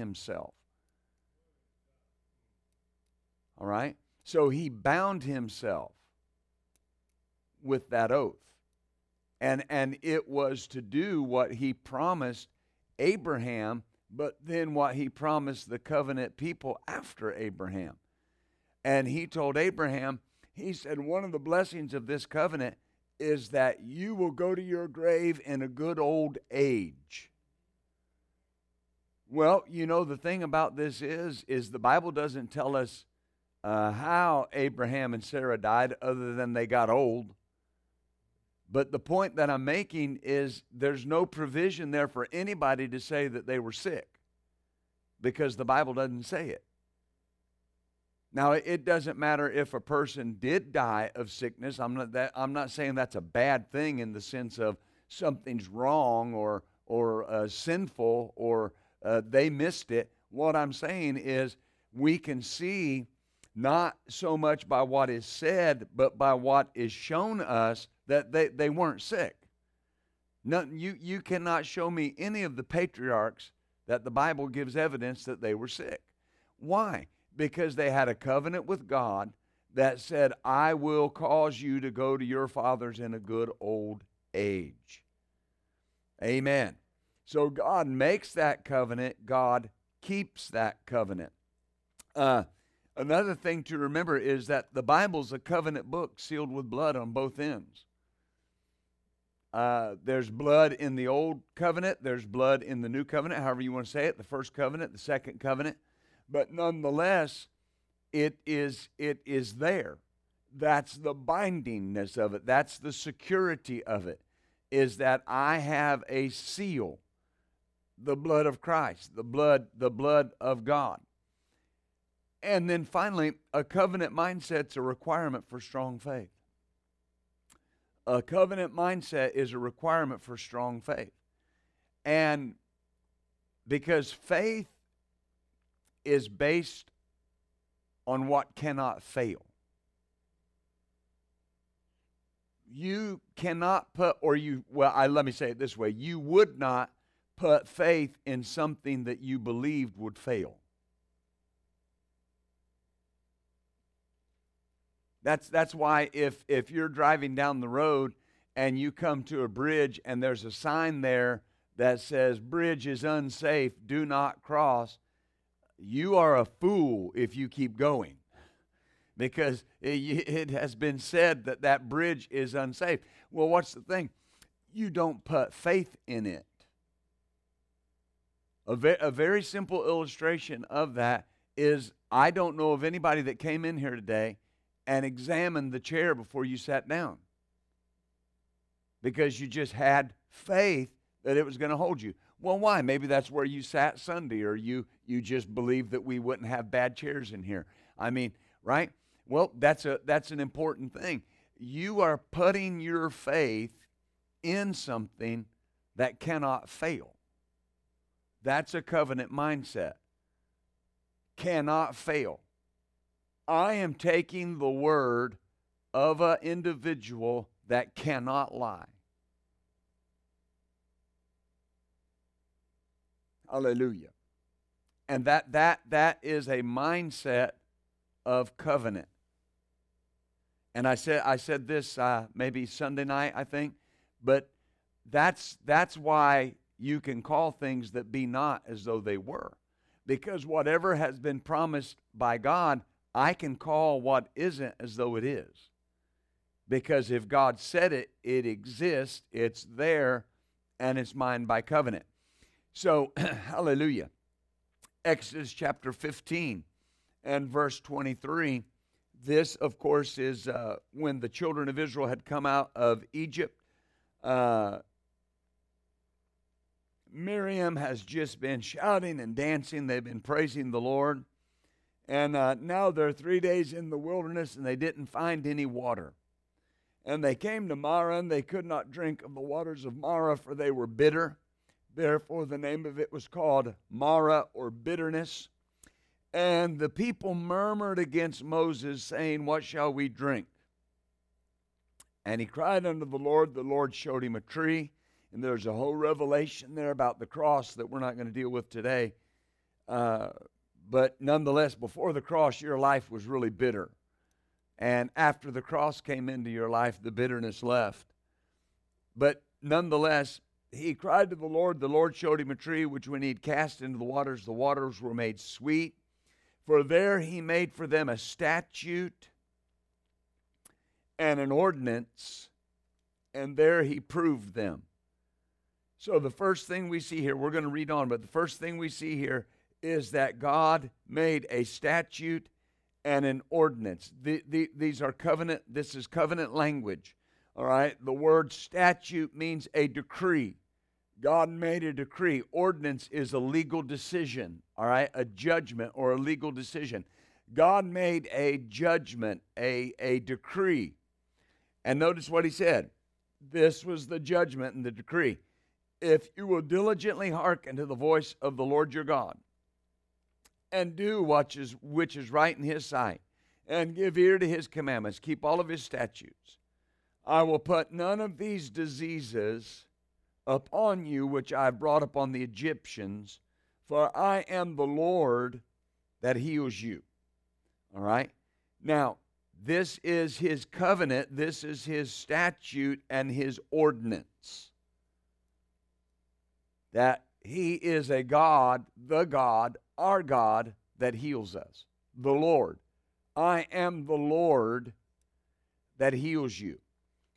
himself. All right? So he bound himself with that oath. And, and it was to do what he promised Abraham, but then what he promised the covenant people after Abraham. And he told Abraham, he said, one of the blessings of this covenant is that you will go to your grave in a good old age. Well, you know the thing about this is is the Bible doesn't tell us uh, how Abraham and Sarah died other than they got old. But the point that I'm making is there's no provision there for anybody to say that they were sick because the Bible doesn't say it. Now, it doesn't matter if a person did die of sickness. I'm not, that, I'm not saying that's a bad thing in the sense of something's wrong or, or uh, sinful or uh, they missed it. What I'm saying is we can see not so much by what is said, but by what is shown us that they, they weren't sick. Nothing, you, you cannot show me any of the patriarchs that the Bible gives evidence that they were sick. Why? Because they had a covenant with God that said, I will cause you to go to your fathers in a good old age. Amen. So God makes that covenant, God keeps that covenant. Uh, another thing to remember is that the Bible's a covenant book sealed with blood on both ends. Uh, there's blood in the old covenant, there's blood in the new covenant, however you want to say it, the first covenant, the second covenant. But nonetheless, it is it is there. That's the bindingness of it. That's the security of it. Is that I have a seal, the blood of Christ, the blood, the blood of God. And then finally, a covenant mindset's a requirement for strong faith. A covenant mindset is a requirement for strong faith. And because faith is based on what cannot fail. You cannot put, or you, well, I, let me say it this way you would not put faith in something that you believed would fail. That's, that's why if, if you're driving down the road and you come to a bridge and there's a sign there that says, Bridge is unsafe, do not cross, you are a fool if you keep going. Because it, it has been said that that bridge is unsafe. Well, what's the thing? You don't put faith in it. A, ve- a very simple illustration of that is I don't know of anybody that came in here today and examined the chair before you sat down because you just had faith that it was going to hold you. Well, why? Maybe that's where you sat Sunday, or you you just believed that we wouldn't have bad chairs in here. I mean, right? Well, that's a that's an important thing. You are putting your faith in something that cannot fail. That's a covenant mindset. Cannot fail. I am taking the word of an individual that cannot lie. Hallelujah. And that that that is a mindset of covenant. And I said I said this uh, maybe Sunday night I think, but that's that's why you can call things that be not as though they were, because whatever has been promised by God I can call what isn't as though it is. Because if God said it, it exists, it's there, and it's mine by covenant. So, hallelujah. Exodus chapter 15 and verse 23. This, of course, is uh, when the children of Israel had come out of Egypt. Uh, Miriam has just been shouting and dancing. They've been praising the Lord. And uh, now they're three days in the wilderness and they didn't find any water. And they came to Marah and they could not drink of the waters of Marah for they were bitter. Therefore, the name of it was called Marah or bitterness. And the people murmured against Moses, saying, What shall we drink? And he cried unto the Lord. The Lord showed him a tree. And there's a whole revelation there about the cross that we're not going to deal with today. Uh, but nonetheless, before the cross, your life was really bitter. And after the cross came into your life, the bitterness left. But nonetheless, he cried to the Lord. The Lord showed him a tree which, when he'd cast into the waters, the waters were made sweet. For there he made for them a statute and an ordinance, and there he proved them. So, the first thing we see here, we're going to read on, but the first thing we see here is that God made a statute and an ordinance. The, the, these are covenant, this is covenant language. All right, the word statute means a decree. God made a decree. Ordinance is a legal decision, all right, a judgment or a legal decision. God made a judgment, a, a decree. And notice what he said. This was the judgment and the decree if you will diligently hearken to the voice of the Lord your God, and do what is, which is right in his sight, and give ear to his commandments, keep all of his statutes, I will put none of these diseases upon you which I brought upon the Egyptians, for I am the Lord that heals you. All right? Now, this is his covenant, this is his statute and his ordinance that He is a God, the God, our God, that heals us. The Lord. I am the Lord that heals you.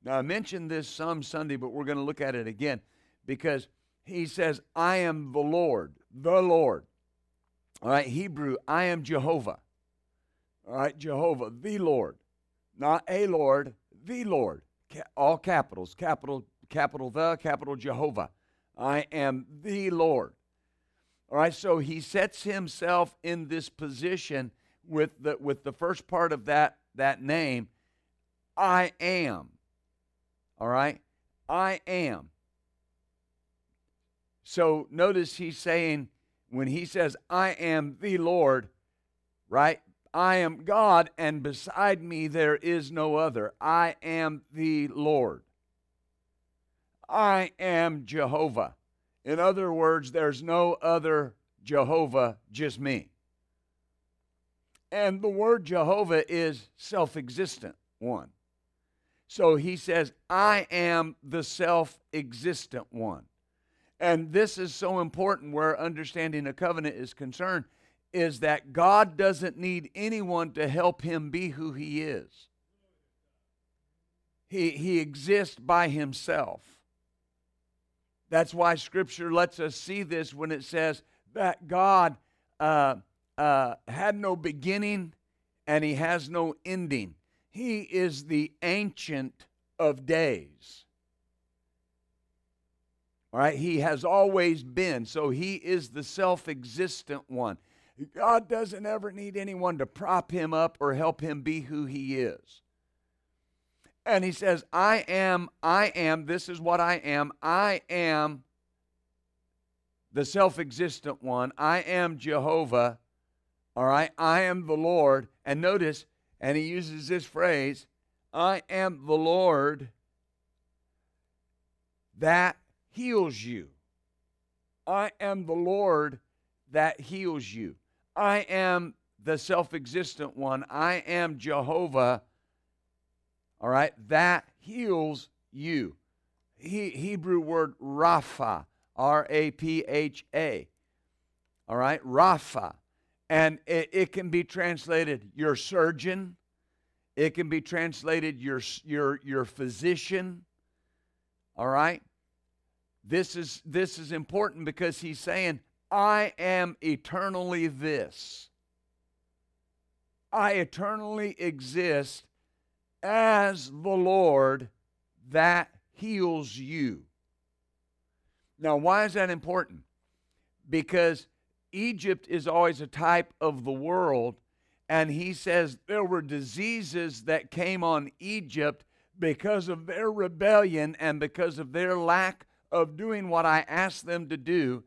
Now, I mentioned this some Sunday, but we're going to look at it again because he says, I am the Lord, the Lord. All right, Hebrew, I am Jehovah. All right, Jehovah, the Lord. Not a Lord, the Lord. All capitals, capital, capital the, capital Jehovah. I am the Lord. All right, so he sets himself in this position with the with the first part of that that name, I am. All right? I am. So notice he's saying when he says I am the Lord, right? I am God and beside me there is no other. I am the Lord. I am Jehovah. In other words, there's no other Jehovah, just me. And the word Jehovah is self existent one. So he says, I am the self existent one. And this is so important where understanding a covenant is concerned is that God doesn't need anyone to help him be who he is. He, he exists by himself. That's why Scripture lets us see this when it says that God uh, uh, had no beginning and He has no ending. He is the ancient of days. All right, He has always been, so He is the self existent one. God doesn't ever need anyone to prop him up or help him be who he is. And he says, I am, I am, this is what I am. I am the self existent one. I am Jehovah. All right. I am the Lord. And notice, and he uses this phrase I am the Lord that heals you. I am the Lord that heals you. I am the self existent one. I am Jehovah all right, that heals you. He, Hebrew word Rapha, R A P H A. All right, Rapha. And it, it can be translated your surgeon, it can be translated your, your, your physician. All right? This is, this is important because he's saying, I am eternally this. I eternally exist as the Lord that heals you. Now, why is that important? Because Egypt is always a type of the world, and he says there were diseases that came on Egypt because of their rebellion and because of their lack of doing what I asked them to do.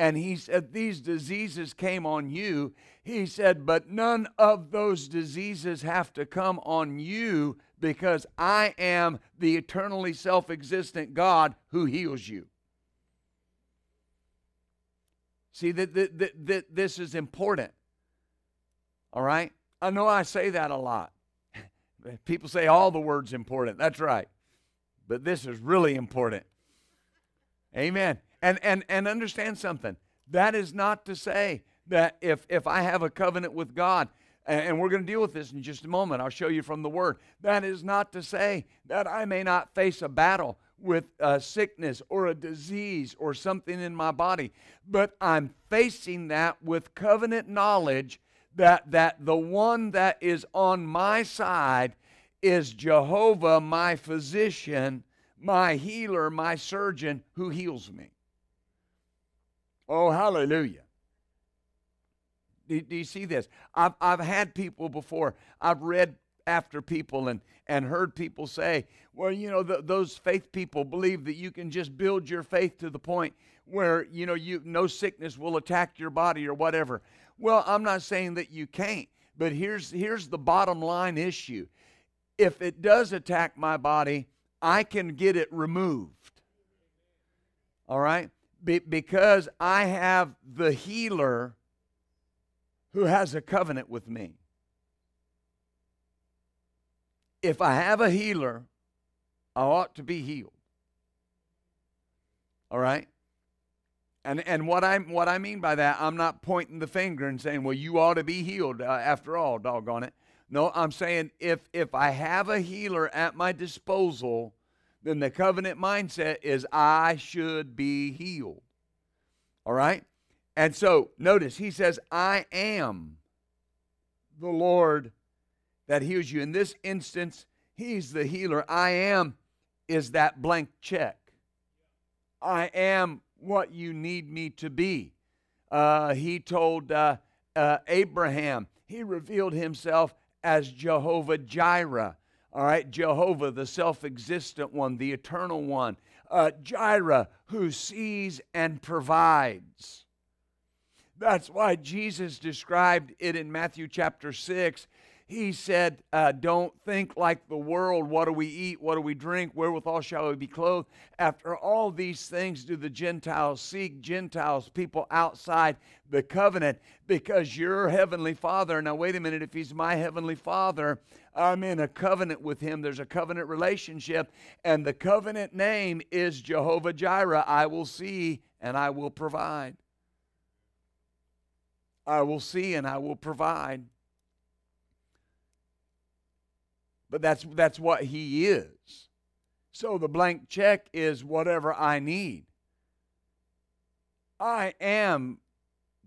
And he said, These diseases came on you. He said, But none of those diseases have to come on you because I am the eternally self existent God who heals you. See, that, that, that, this is important. All right? I know I say that a lot. People say all the words important. That's right. But this is really important. Amen. And and and understand something. That is not to say that if if I have a covenant with God, and we're going to deal with this in just a moment. I'll show you from the Word. That is not to say that I may not face a battle with a sickness or a disease or something in my body, but I'm facing that with covenant knowledge that, that the one that is on my side is Jehovah, my physician, my healer, my surgeon who heals me. Oh, hallelujah. Do, do, you see this? I've, I've had people before, I've read after people and, and heard people say, well, you know, the, those faith people believe that you can just build your faith to the point where, you know, you no sickness will attack your body or whatever. Well, I'm not saying that you can't, but here's here's the bottom line issue. If it does attack my body, I can get it removed. All right? Be, because I have the healer who has a covenant with me. If I have a healer, I ought to be healed. All right? And and what I what I mean by that, I'm not pointing the finger and saying, "Well, you ought to be healed." Uh, after all, doggone it. No, I'm saying if if I have a healer at my disposal, then the covenant mindset is I should be healed. All right? And so, notice he says, "I am the Lord that heals you." In this instance, he's the healer. I am is that blank check. I am what you need me to be. Uh, he told uh, uh, Abraham, he revealed himself as Jehovah Jireh. All right, Jehovah, the self existent one, the eternal one. Uh, Jireh, who sees and provides. That's why Jesus described it in Matthew chapter 6 he said, uh, Don't think like the world. What do we eat? What do we drink? Wherewithal shall we be clothed? After all these things do the Gentiles seek, Gentiles, people outside the covenant, because your heavenly Father. Now, wait a minute. If He's my heavenly Father, I'm in a covenant with Him. There's a covenant relationship, and the covenant name is Jehovah Jireh. I will see and I will provide. I will see and I will provide. but that's that's what he is. So the blank check is whatever I need. I am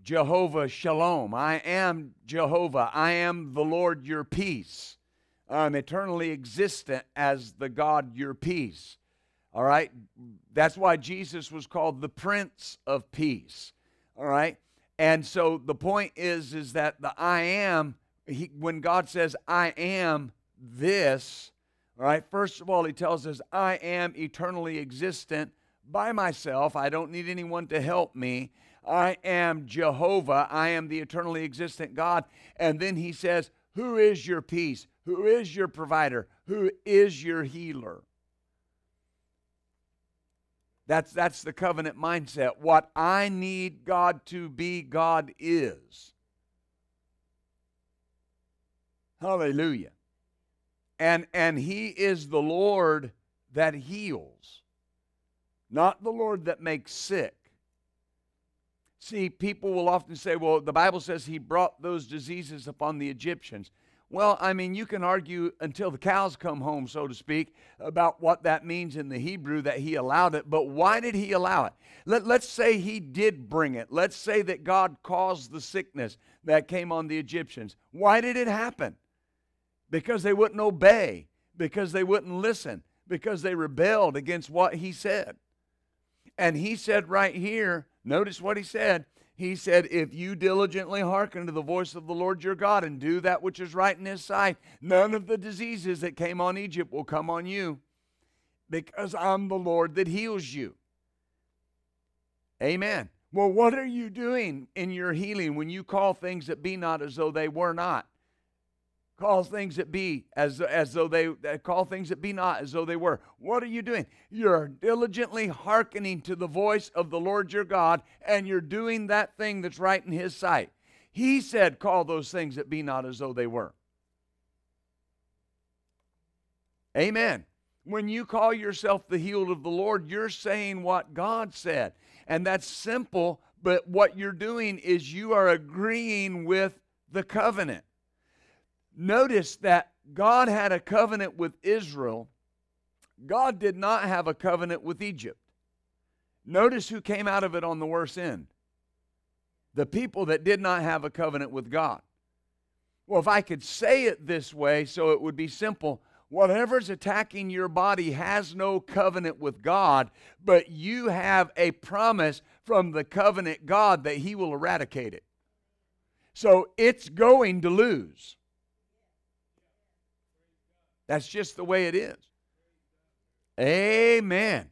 Jehovah Shalom. I am Jehovah. I am the Lord your peace. I'm eternally existent as the God your peace. All right? That's why Jesus was called the Prince of Peace. All right? And so the point is is that the I am he, when God says I am this, all right, first of all, he tells us, I am eternally existent by myself. I don't need anyone to help me. I am Jehovah. I am the eternally existent God. And then he says, Who is your peace? Who is your provider? Who is your healer? That's, that's the covenant mindset. What I need God to be, God is. Hallelujah and and he is the lord that heals not the lord that makes sick see people will often say well the bible says he brought those diseases upon the egyptians. Well i mean you can argue until the cows come home so to speak about what that means in the hebrew that he allowed it but why did he allow it? Let, let's say he did bring it. Let's say that god caused the sickness that came on the egyptians. Why did it happen? Because they wouldn't obey, because they wouldn't listen, because they rebelled against what he said. And he said right here, notice what he said. He said, If you diligently hearken to the voice of the Lord your God and do that which is right in his sight, none of the diseases that came on Egypt will come on you, because I'm the Lord that heals you. Amen. Well, what are you doing in your healing when you call things that be not as though they were not? Call things that be as, as though they call things that be not as though they were. What are you doing? You're diligently hearkening to the voice of the Lord your God, and you're doing that thing that's right in his sight. He said, Call those things that be not as though they were. Amen. When you call yourself the healed of the Lord, you're saying what God said. And that's simple, but what you're doing is you are agreeing with the covenant. Notice that God had a covenant with Israel. God did not have a covenant with Egypt. Notice who came out of it on the worst end the people that did not have a covenant with God. Well, if I could say it this way so it would be simple, whatever's attacking your body has no covenant with God, but you have a promise from the covenant God that He will eradicate it. So it's going to lose. That's just the way it is. Amen.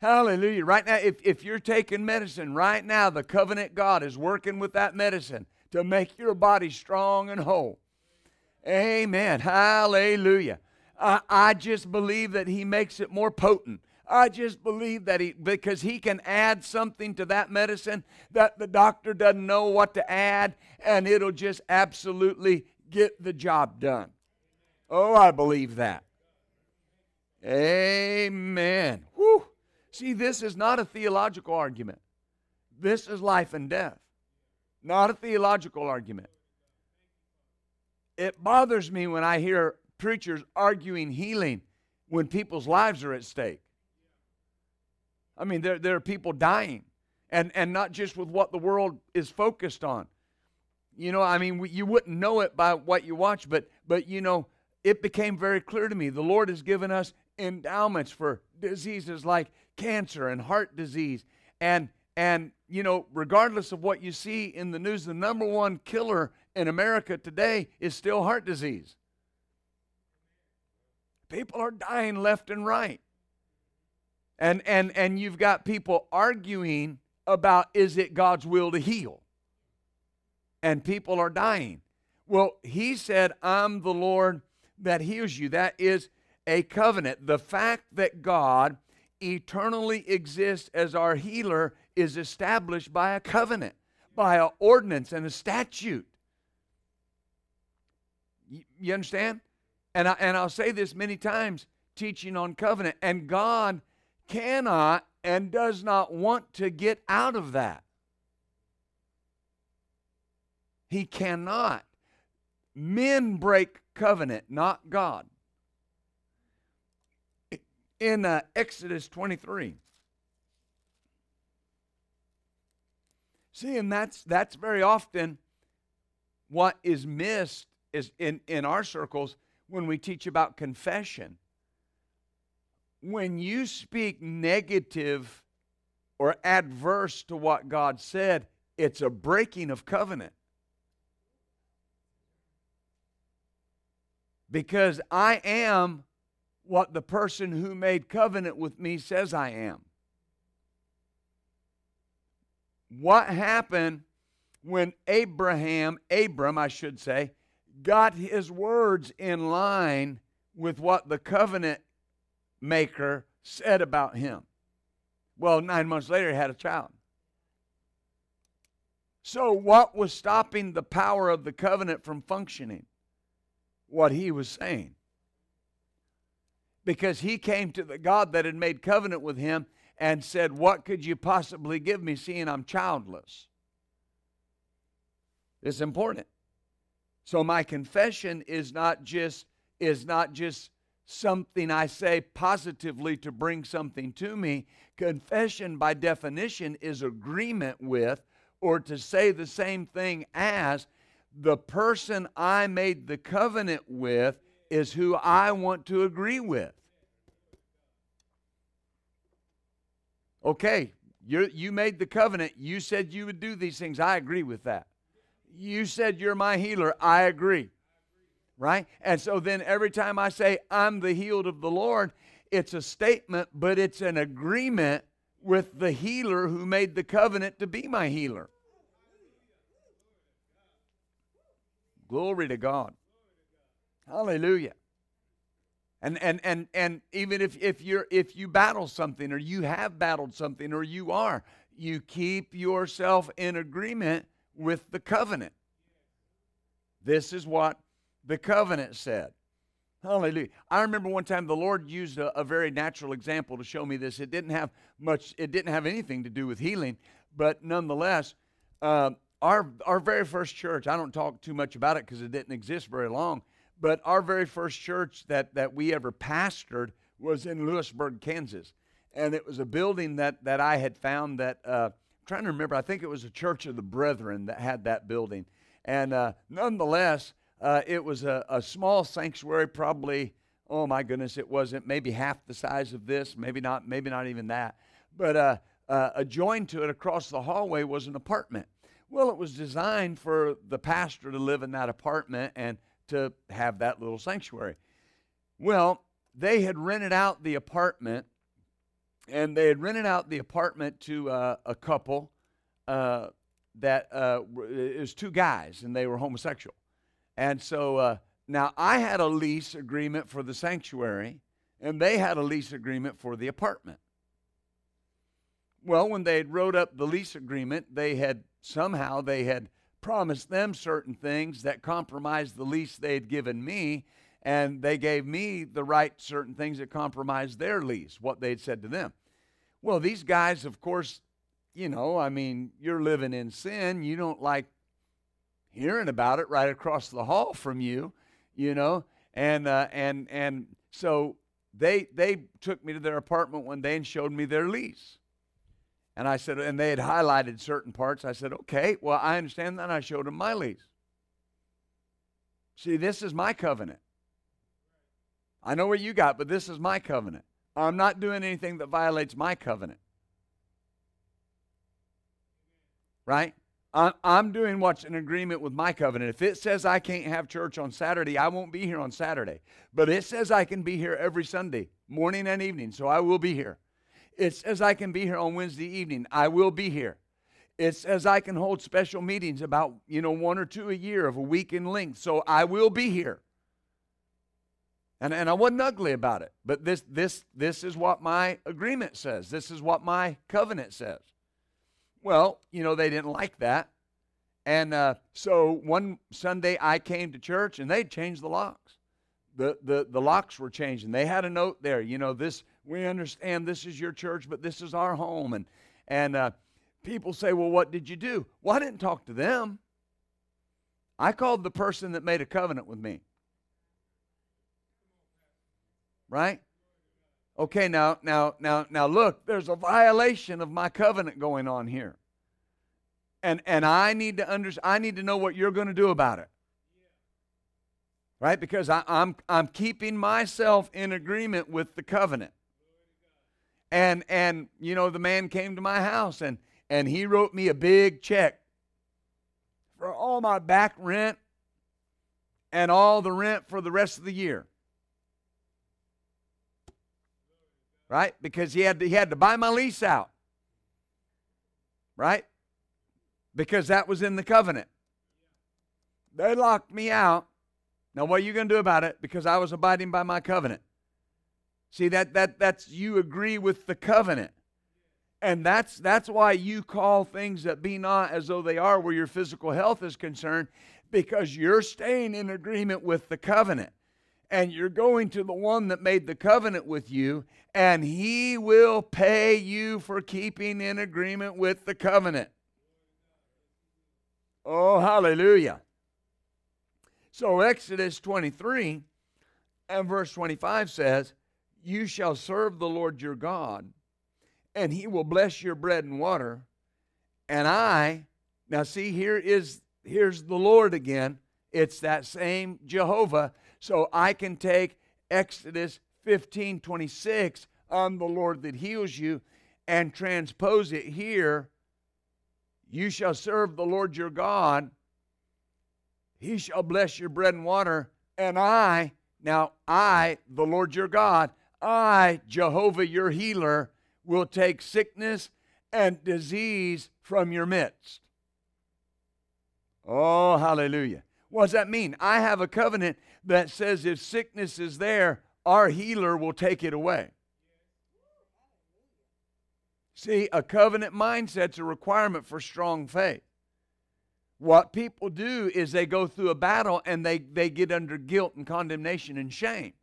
Hallelujah. Right now, if, if you're taking medicine, right now, the covenant God is working with that medicine to make your body strong and whole. Amen. Hallelujah. I, I just believe that He makes it more potent. I just believe that He, because He can add something to that medicine that the doctor doesn't know what to add, and it'll just absolutely get the job done. Oh, I believe that. Amen. Whew. See, this is not a theological argument. This is life and death, not a theological argument. It bothers me when I hear preachers arguing healing when people's lives are at stake. I mean, there, there are people dying, and, and not just with what the world is focused on. You know, I mean, you wouldn't know it by what you watch, but, but you know, it became very clear to me the Lord has given us endowments for diseases like cancer and heart disease. And, and, you know, regardless of what you see in the news, the number one killer in America today is still heart disease. People are dying left and right. And, and, and you've got people arguing about is it God's will to heal? And people are dying. Well, he said, I'm the Lord that heals you. That is a covenant. The fact that God eternally exists as our healer is established by a covenant, by an ordinance and a statute. You understand? And, I, and I'll say this many times teaching on covenant, and God cannot and does not want to get out of that. He cannot. Men break covenant, not God. In uh, Exodus 23. See, and that's that's very often what is missed is in, in our circles when we teach about confession. When you speak negative or adverse to what God said, it's a breaking of covenant. Because I am what the person who made covenant with me says I am. What happened when Abraham, Abram, I should say, got his words in line with what the covenant maker said about him? Well, nine months later, he had a child. So, what was stopping the power of the covenant from functioning? What he was saying. Because he came to the God that had made covenant with him and said, What could you possibly give me seeing I'm childless? It's important. So my confession is not just is not just something I say positively to bring something to me. Confession by definition is agreement with or to say the same thing as the person I made the covenant with is who I want to agree with. Okay, you you made the covenant. You said you would do these things. I agree with that. You said you're my healer. I agree. Right? And so then every time I say I'm the healed of the Lord, it's a statement, but it's an agreement with the healer who made the covenant to be my healer. Glory to God. Hallelujah. And and and and even if if you're if you battle something or you have battled something or you are, you keep yourself in agreement with the covenant. This is what the covenant said. Hallelujah. I remember one time the Lord used a, a, very natural example to show me this. It didn't have much, it didn't have anything to do with healing, but nonetheless, uh, our, our very first church, I don't talk too much about it because it didn't exist very long, but our very first church that, that we ever pastored was in Louisburg, Kansas. And it was a building that, that I had found that, uh, I'm trying to remember, I think it was a Church of the Brethren that had that building. And uh, nonetheless, uh, it was a, a small sanctuary, probably, oh my goodness, it wasn't maybe half the size of this, maybe not, maybe not even that. But uh, uh, adjoined to it across the hallway was an apartment. Well, it was designed for the pastor to live in that apartment and to have that little sanctuary. Well, they had rented out the apartment, and they had rented out the apartment to uh, a couple uh, that uh, was two guys, and they were homosexual. And so uh, now I had a lease agreement for the sanctuary, and they had a lease agreement for the apartment. Well, when they had wrote up the lease agreement, they had somehow they had promised them certain things that compromised the lease they had given me, and they gave me the right certain things that compromised their lease, what they'd said to them. Well, these guys, of course, you know, I mean, you're living in sin. You don't like hearing about it right across the hall from you, you know, and uh, and and so they they took me to their apartment one day and showed me their lease. And I said, and they had highlighted certain parts. I said, okay, well, I understand that. I showed them my lease. See, this is my covenant. I know what you got, but this is my covenant. I'm not doing anything that violates my covenant. Right? I'm doing what's in agreement with my covenant. If it says I can't have church on Saturday, I won't be here on Saturday. But it says I can be here every Sunday, morning and evening, so I will be here. It says I can be here on Wednesday evening. I will be here. It says I can hold special meetings about, you know, one or two a year of a week in length. So I will be here. And, and I wasn't ugly about it. But this, this, this is what my agreement says. This is what my covenant says. Well, you know, they didn't like that. And uh, so one Sunday I came to church and they changed the locks. The, the, the locks were changing. They had a note there, you know, this we understand this is your church, but this is our home. And, and uh, people say, well, what did you do? Well, I didn't talk to them. I called the person that made a covenant with me. Right? Okay, now, now, now, now look, there's a violation of my covenant going on here. And and I need to under, I need to know what you're going to do about it right? Because I, I'm, I'm keeping myself in agreement with the covenant. And and you know the man came to my house and and he wrote me a big check for all my back rent and all the rent for the rest of the year. Right? Because he had to, he had to buy my lease out. Right? Because that was in the covenant. They locked me out. Now what are you going to do about it? Because I was abiding by my covenant. See that that that's you agree with the covenant. And that's that's why you call things that be not as though they are where your physical health is concerned because you're staying in agreement with the covenant. And you're going to the one that made the covenant with you, and he will pay you for keeping in agreement with the covenant. Oh, hallelujah. So, Exodus 23 and verse 25 says, you shall serve the Lord your God, and he will bless your bread and water. And I, now see, here is here's the Lord again. It's that same Jehovah. So I can take Exodus 15 26, I'm the Lord that heals you, and transpose it here. You shall serve the Lord your God. He shall bless your bread and water. And I, now I, the Lord your God, I, Jehovah your healer, will take sickness and disease from your midst. Oh, hallelujah. What does that mean? I have a covenant that says if sickness is there, our healer will take it away. See, a covenant mindset's a requirement for strong faith. What people do is they go through a battle and they, they get under guilt and condemnation and shame.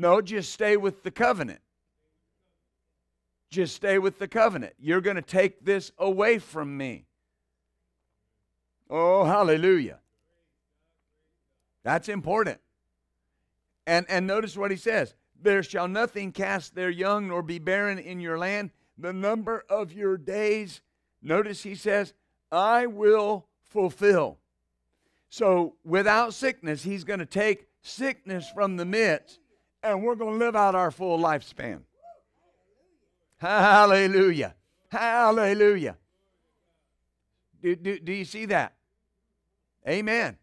No, just stay with the covenant. Just stay with the covenant. You're going to take this away from me. Oh, hallelujah. That's important. And, and notice what he says There shall nothing cast their young nor be barren in your land. The number of your days, notice he says, I will fulfill. So without sickness, he's going to take sickness from the midst, and we're going to live out our full lifespan. Hallelujah. Hallelujah. Do, do, do you see that? Amen.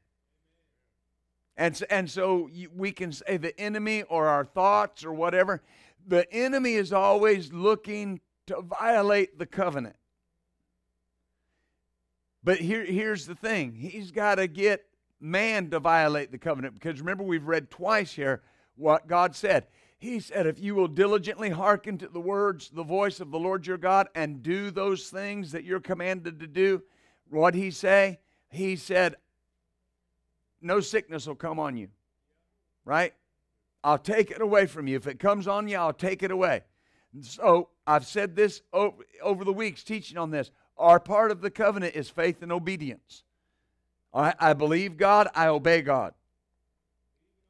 And so, and so we can say the enemy or our thoughts or whatever, the enemy is always looking to violate the covenant. But here, here's the thing he's got to get man to violate the covenant because remember, we've read twice here what God said. He said, If you will diligently hearken to the words, the voice of the Lord your God, and do those things that you're commanded to do, what he say? He said, no sickness will come on you. Right? I'll take it away from you. If it comes on you, I'll take it away. So I've said this over, the weeks teaching on this. Our part of the covenant is faith and obedience. I believe God, I obey God.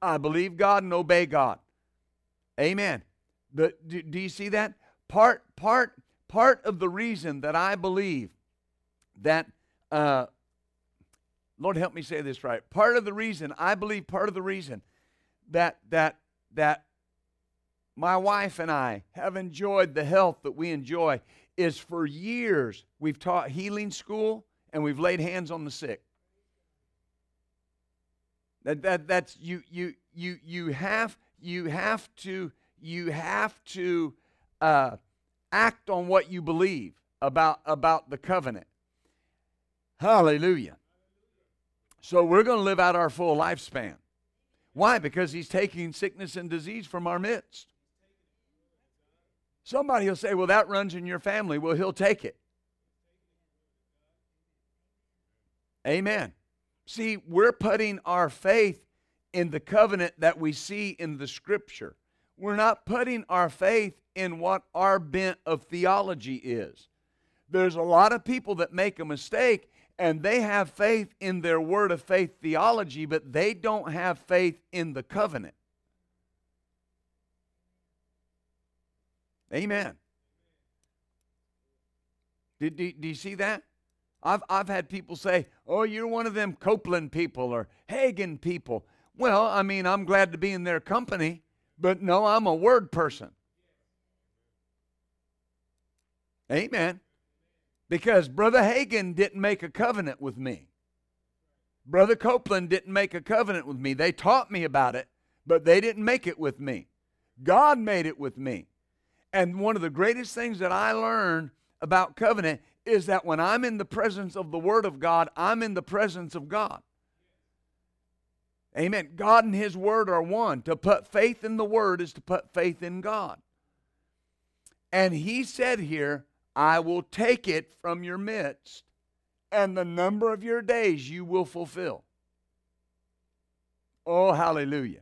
I believe God and obey God. Amen. The, do, do you see that? Part, part, part of the reason that I believe that uh, Lord help me say this right. Part of the reason, I believe part of the reason that that that my wife and I have enjoyed the health that we enjoy is for years we've taught healing school and we've laid hands on the sick. That, that that's you you you you have you have to you have to uh, act on what you believe about about the covenant. Hallelujah. So we're going to live out our full lifespan. Why? Because he's taking sickness and disease from our midst. Somebody will say, well, that runs in your family. Well, he'll take it. Amen. See, we're putting our faith in the covenant that we see in the scripture. We're not putting our faith in what our bent of theology is. There's a lot of people that make a mistake and they have faith in their word of faith theology, but they don't have faith in the covenant. Amen. Do, do, you see that? I've, I've had people say, oh, you're one of them Copeland people or Hagin people. Well, I mean, I'm glad to be in their company, but no, I'm a word person. Amen. Because Brother Hagin didn't make a covenant with me. Brother Copeland didn't make a covenant with me. They taught me about it, but they didn't make it with me. God made it with me. And one of the greatest things that I learned about covenant is that when I'm in the presence of the Word of God, I'm in the presence of God. Amen. God and His Word are one. To put faith in the Word is to put faith in God. And He said here, I will take it from your midst, and the number of your days you will fulfill. Oh, hallelujah.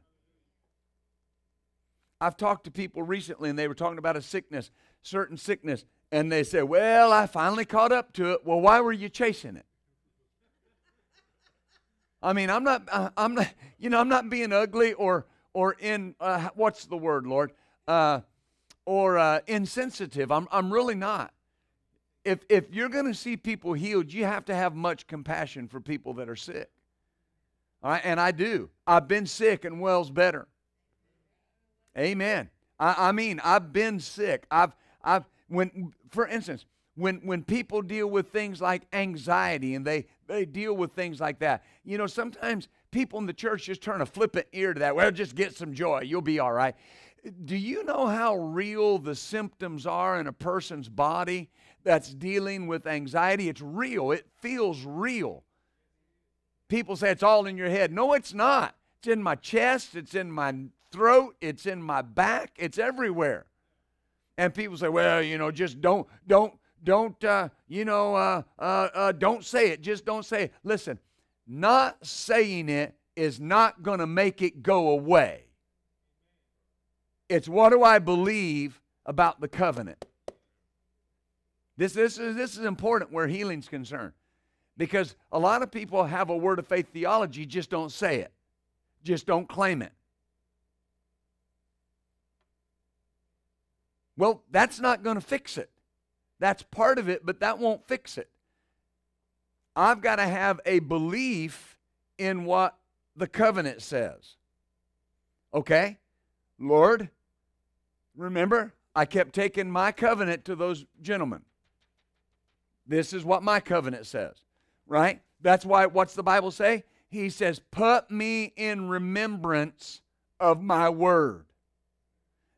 I've talked to people recently, and they were talking about a sickness, certain sickness, and they say, Well, I finally caught up to it. Well, why were you chasing it? I mean, I'm not, I'm not, you know, I'm not being ugly or, or in, uh, what's the word, Lord? Uh, or uh, insensitive. I'm, I'm really not if, if you're going to see people healed, you have to have much compassion for people that are sick. All right, and I do. I've been sick and well's better. Amen. I, I mean, I've been sick. I've, I've, when, for instance, when, when people deal with things like anxiety and they, they deal with things like that, you know, sometimes people in the church just turn a flippant ear to that. Well, just get some joy. You'll be all right. Do you know how real the symptoms are in a person's body? that's dealing with anxiety. It's real, it feels real. people say it's all in your head. No, it's not. It's in my chest, it's in my throat, it's in my back, it's everywhere. And people say, well, you know, just don't, don't, don't, uh, you know, uh, uh, uh don't say it. Just don't say it. Listen, not saying it is not going to make it go away. It's what do I believe about the covenant? This, this, is, this is important where healing's concerned because a lot of people have a word of faith theology, just don't say it, just don't claim it. Well, that's not going to fix it. That's part of it, but that won't fix it. I've got to have a belief in what the covenant says. Okay? Lord, remember, I kept taking my covenant to those gentlemen. This is what my covenant says, right? That's why, what's the Bible say? He says, Put me in remembrance of my word.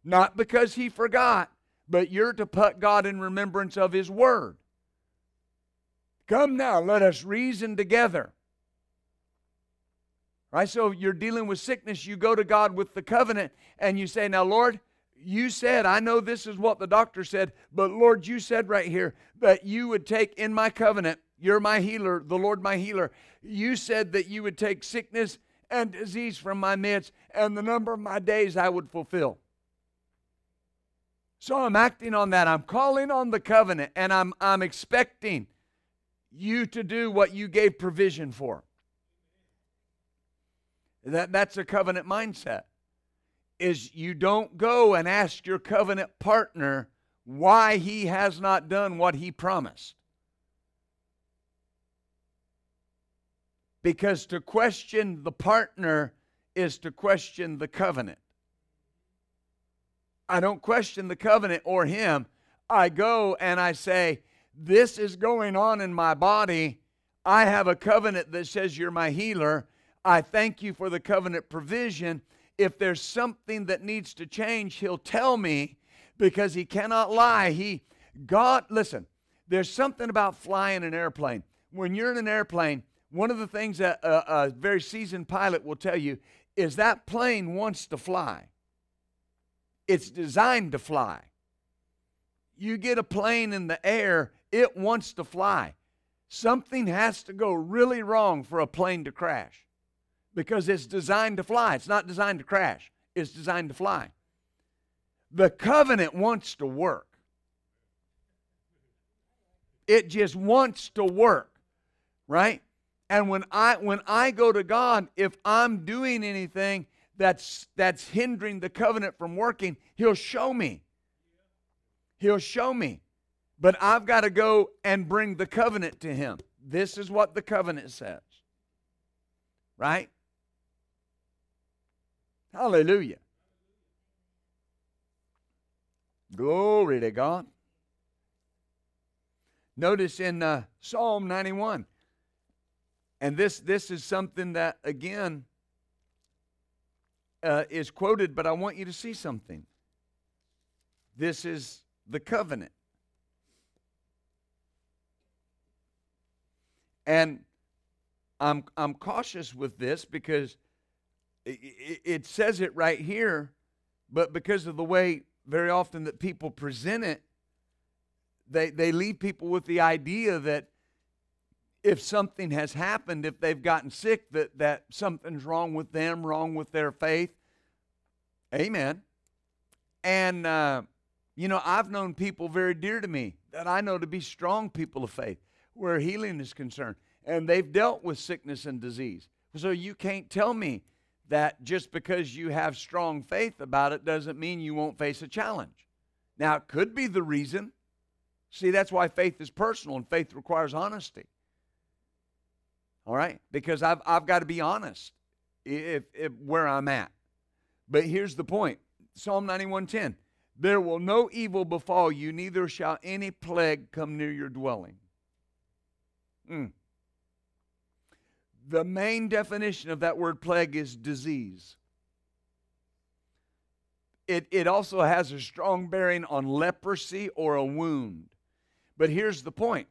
Not because he forgot, but you're to put God in remembrance of his word. Come now, let us reason together. Right? So you're dealing with sickness, you go to God with the covenant and you say, Now, Lord, you said, I know this is what the doctor said, but Lord, you said right here that you would take in my covenant, you're my healer, the Lord my healer. You said that you would take sickness and disease from my midst, and the number of my days I would fulfill. So I'm acting on that. I'm calling on the covenant, and I'm, I'm expecting you to do what you gave provision for. That, that's a covenant mindset is you don't go and ask your covenant partner why he has not done what he promised. Because to question the partner is to question the covenant. I don't question the covenant or him. I go and I say, This is going on in my body. I have a covenant that says you're my healer. I thank you for the covenant provision if there's something that needs to change, he'll tell me because he cannot lie. He God, listen, there's something about flying an airplane. When you're in an airplane, one of the things that a, a very seasoned pilot will tell you is that plane wants to fly. It's designed to fly. You get a plane in the air, it wants to fly. Something has to go really wrong for a plane to crash because it's designed to fly. It's not designed to crash, it's designed to fly. The covenant wants to work. It just wants to work, right? And when I when I go to God, if I'm doing anything that's that's hindering the covenant from working, he'll show me. He'll show me. But I've got to go and bring the covenant to him. This is what the covenant says. Right? Hallelujah. Glory to God. Notice in uh, Psalm 91, and this, this is something that, again, uh, is quoted, but I want you to see something. This is the covenant. And I'm, I'm cautious with this because it says it right here, but because of the way very often that people present it, they, they leave people with the idea that if something has happened, if they've gotten sick, that, that something's wrong with them, wrong with their faith. Amen. And, uh, you know, I've known people very dear to me that I know to be strong people of faith where healing is concerned, and they've dealt with sickness and disease. So you can't tell me that just because you have strong faith about it doesn't mean you won't face a challenge. Now, it could be the reason. See, that's why faith is personal and faith requires honesty. All right? Because I've, I've got to be honest if, if where I'm at. But here's the point Psalm 91:10 There will no evil befall you, neither shall any plague come near your dwelling. Mm. The main definition of that word plague is disease. It, it also has a strong bearing on leprosy or a wound. But here's the point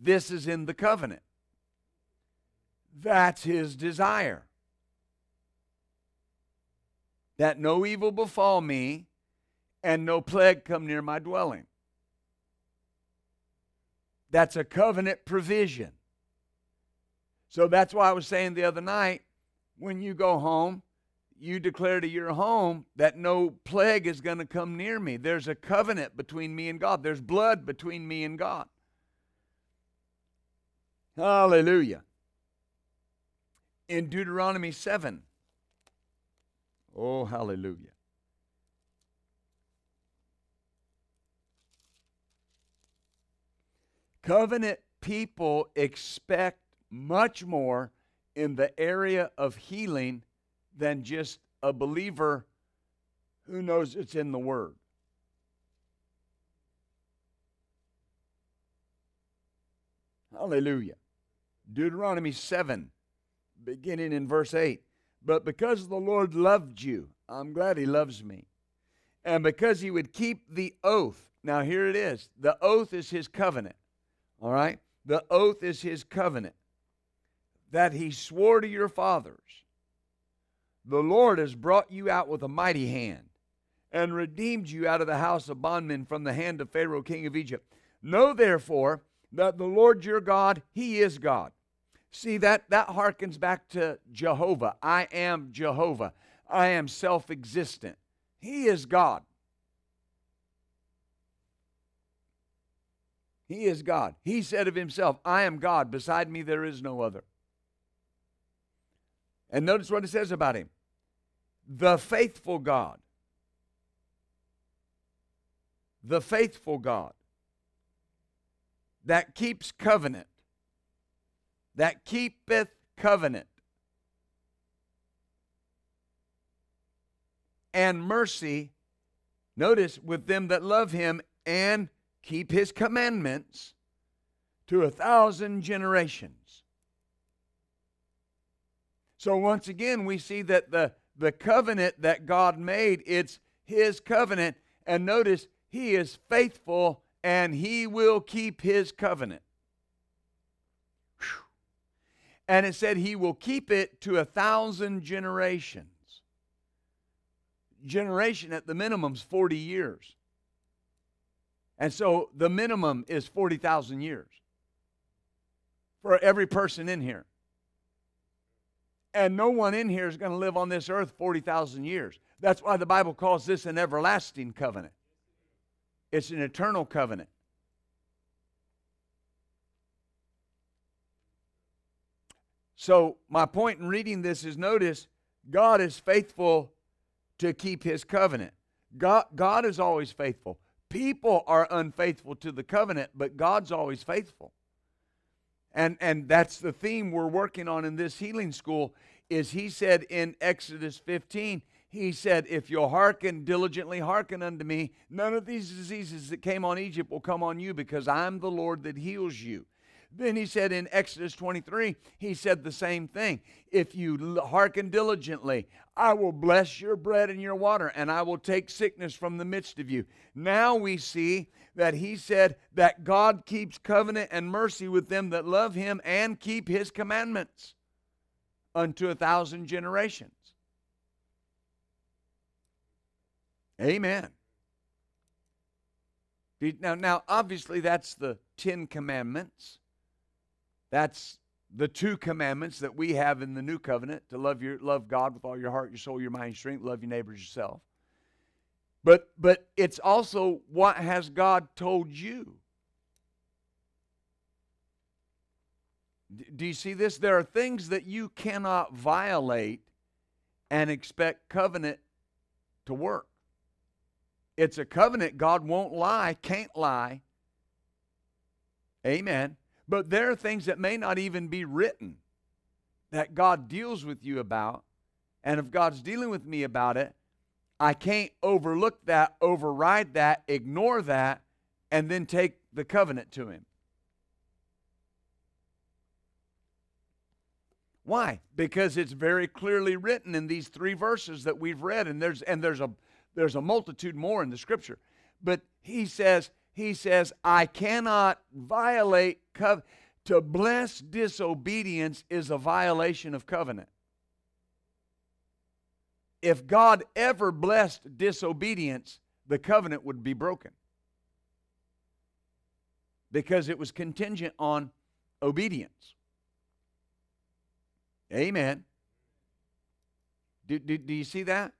this is in the covenant. That's his desire. That no evil befall me and no plague come near my dwelling. That's a covenant provision. So that's why I was saying the other night when you go home, you declare to your home that no plague is going to come near me. There's a covenant between me and God, there's blood between me and God. Hallelujah. In Deuteronomy 7. Oh, hallelujah. Covenant people expect much more in the area of healing than just a believer who knows it's in the Word. Hallelujah. Deuteronomy 7, beginning in verse 8. But because the Lord loved you, I'm glad He loves me, and because He would keep the oath. Now, here it is the oath is His covenant. All right? The oath is His covenant that He swore to your fathers. The Lord has brought you out with a mighty hand and redeemed you out of the house of bondmen from the hand of Pharaoh, king of Egypt. Know therefore that the Lord your God, He is God. See, that, that harkens back to Jehovah. I am Jehovah. I am self existent. He is God. He is God. He said of himself, I am God. Beside me there is no other. And notice what it says about him the faithful God. The faithful God that keeps covenant, that keepeth covenant, and mercy, notice, with them that love him and keep his commandments to a thousand generations. So once again, we see that the, the covenant that God made, it's his covenant. And notice, he is faithful and he will keep his covenant. Whew. And it said he will keep it to a thousand generations. Generation at the minimum is 40 years. And so the minimum is 40,000 years for every person in here. And no one in here is going to live on this earth 40,000 years. That's why the Bible calls this an everlasting covenant. It's an eternal covenant. So, my point in reading this is notice God is faithful to keep his covenant. God, God is always faithful. People are unfaithful to the covenant, but God's always faithful. And, and that's the theme we're working on in this healing school is he said in Exodus 15, he said, If you'll hearken, diligently hearken unto me, none of these diseases that came on Egypt will come on you because I'm the Lord that heals you. Then he said in Exodus 23, he said the same thing. If you hearken diligently, I will bless your bread and your water, and I will take sickness from the midst of you. Now we see that he said that God keeps covenant and mercy with them that love him and keep his commandments unto a thousand generations. Amen. Now, now, obviously, that's the Ten Commandments. That's the two commandments that we have in the new covenant to love your love God with all your heart, your soul, your mind, your strength, love your neighbors yourself. But but it's also what has God told you? Do you see this? There are things that you cannot violate and expect covenant to work. It's a covenant. God won't lie, can't lie. Amen. But there are things that may not even be written that God deals with you about. And if God's dealing with me about it, I can't overlook that, override that, ignore that, and then take the covenant to Him. Why? Because it's very clearly written in these three verses that we've read, and there's and there's a there's a multitude more in the scripture. But he says, he says, I cannot violate To bless disobedience is a violation of covenant. If God ever blessed disobedience, the covenant would be broken because it was contingent on obedience. Amen. Do, do, do you see that?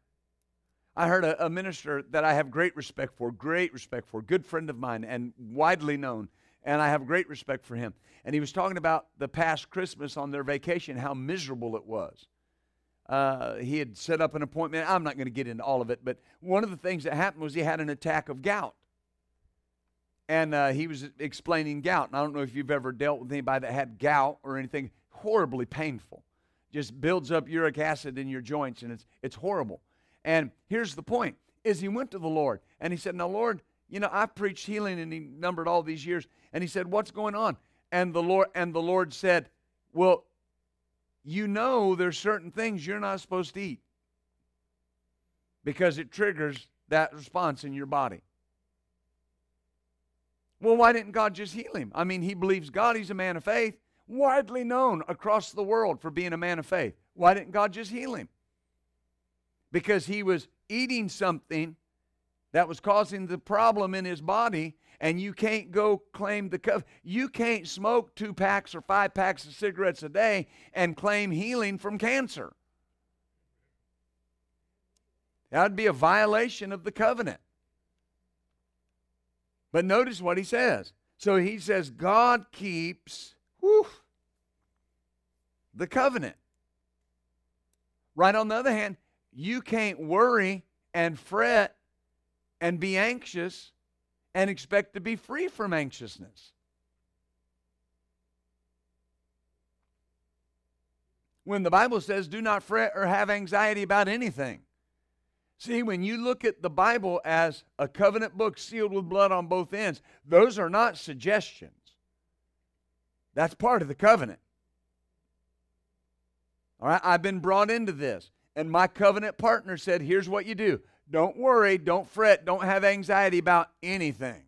I heard a, a, minister that I have great respect for, great respect for, good friend of mine and widely known, and I have great respect for him. And he was talking about the past Christmas on their vacation, how miserable it was. Uh, he had set up an appointment. I'm not going to get into all of it, but one of the things that happened was he had an attack of gout. And uh, he was explaining gout. And I don't know if you've ever dealt with anybody that had gout or anything horribly painful. Just builds up uric acid in your joints, and it's, it's horrible. And here's the point is he went to the Lord and he said, Now, Lord, you know, I've preached healing and he numbered all these years. And he said, What's going on? And the Lord and the Lord said, Well, you know there's certain things you're not supposed to eat because it triggers that response in your body. Well, why didn't God just heal him? I mean, he believes God, he's a man of faith, widely known across the world for being a man of faith. Why didn't God just heal him? Because he was eating something that was causing the problem in his body and you can't go claim the covenant. You can't smoke two packs or five packs of cigarettes a day and claim healing from cancer. That would be a violation of the covenant. But notice what he says. So he says, God keeps whew, the covenant. Right on the other hand, you can't worry and fret and be anxious and expect to be free from anxiousness. When the Bible says, do not fret or have anxiety about anything. See, when you look at the Bible as a covenant book sealed with blood on both ends, those are not suggestions. That's part of the covenant. All right, I've been brought into this, and my covenant partner said, here's what you do don't worry, don't fret, don't have anxiety about anything.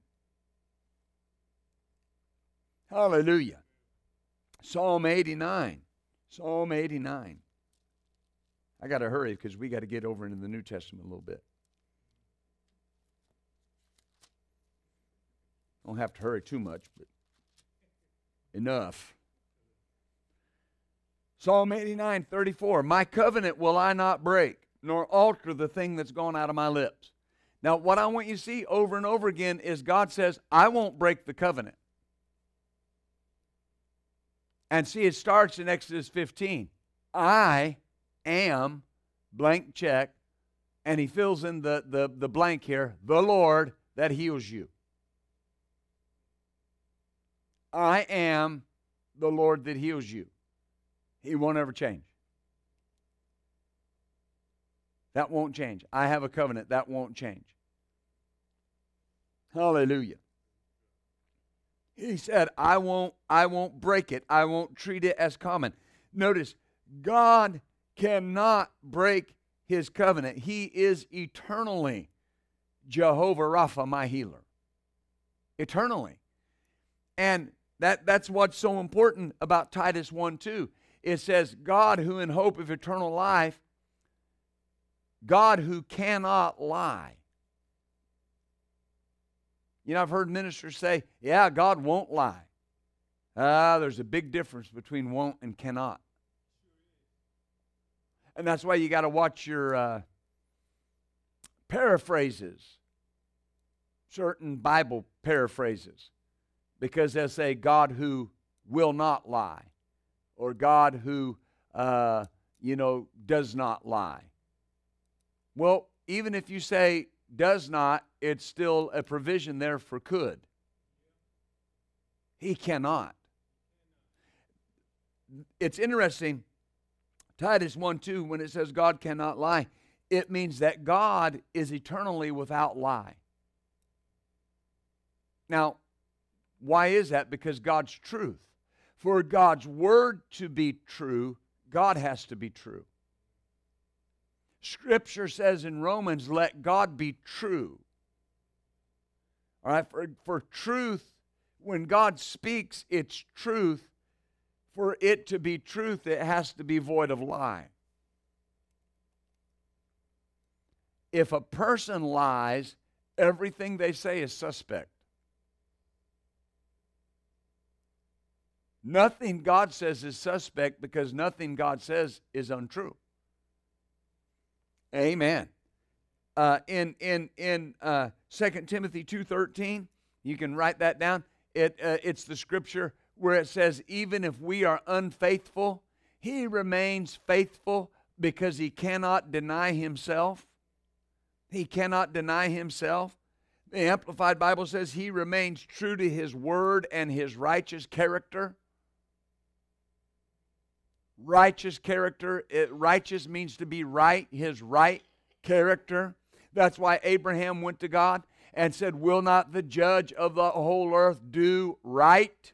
Hallelujah. Psalm 89. Psalm 89. I got to hurry because we got to get over into the New Testament a little bit. Don't have to hurry too much, but enough. Psalm 89, 34. My covenant will I not break nor alter the thing that's gone out of my lips. Now, what I want you to see over and over again is God says, I won't break the covenant. And see, it starts in Exodus 15. I am blank check, and he fills in the, the, the blank here, the Lord that heals you. I am the Lord that heals you. He won't ever change. That won't change. I have a covenant. That won't change. Hallelujah. He said, I won't, I won't break it. I won't treat it as common. Notice, God cannot break his covenant. He is eternally Jehovah Rapha, my healer. Eternally. And that, that's what's so important about Titus 1 2. It says, God, who in hope of eternal life God who cannot lie. You know, I've heard ministers say, yeah, God won't lie. Ah, there's a big difference between won't and cannot. And that's why you got to watch your uh, paraphrases, certain Bible paraphrases, because they'll say God who will not lie, or God who, uh, you know, does not lie. Well, even if you say does not, it's still a provision there for could. He cannot. It's interesting, Titus 1 2, when it says God cannot lie, it means that God is eternally without lie. Now, why is that? Because God's truth. For God's word to be true, God has to be true. Scripture says in Romans, let God be true. All right, for, for truth when God speaks, it's truth. For it to be truth, it has to be void of lie. If a person lies, everything they say is suspect. Nothing God says is suspect because nothing God says is untrue. Amen. Uh, in in in uh, 2 Timothy 2.13, you can write that down. It, uh, it's the scripture where it says, even if we are unfaithful, he remains faithful because he cannot deny himself. He cannot deny himself. The Amplified Bible says he remains true to his word and his righteous character. Righteous character, it, righteous means to be right, his right character. That's why Abraham went to God and said, Will not the judge of the whole earth do right?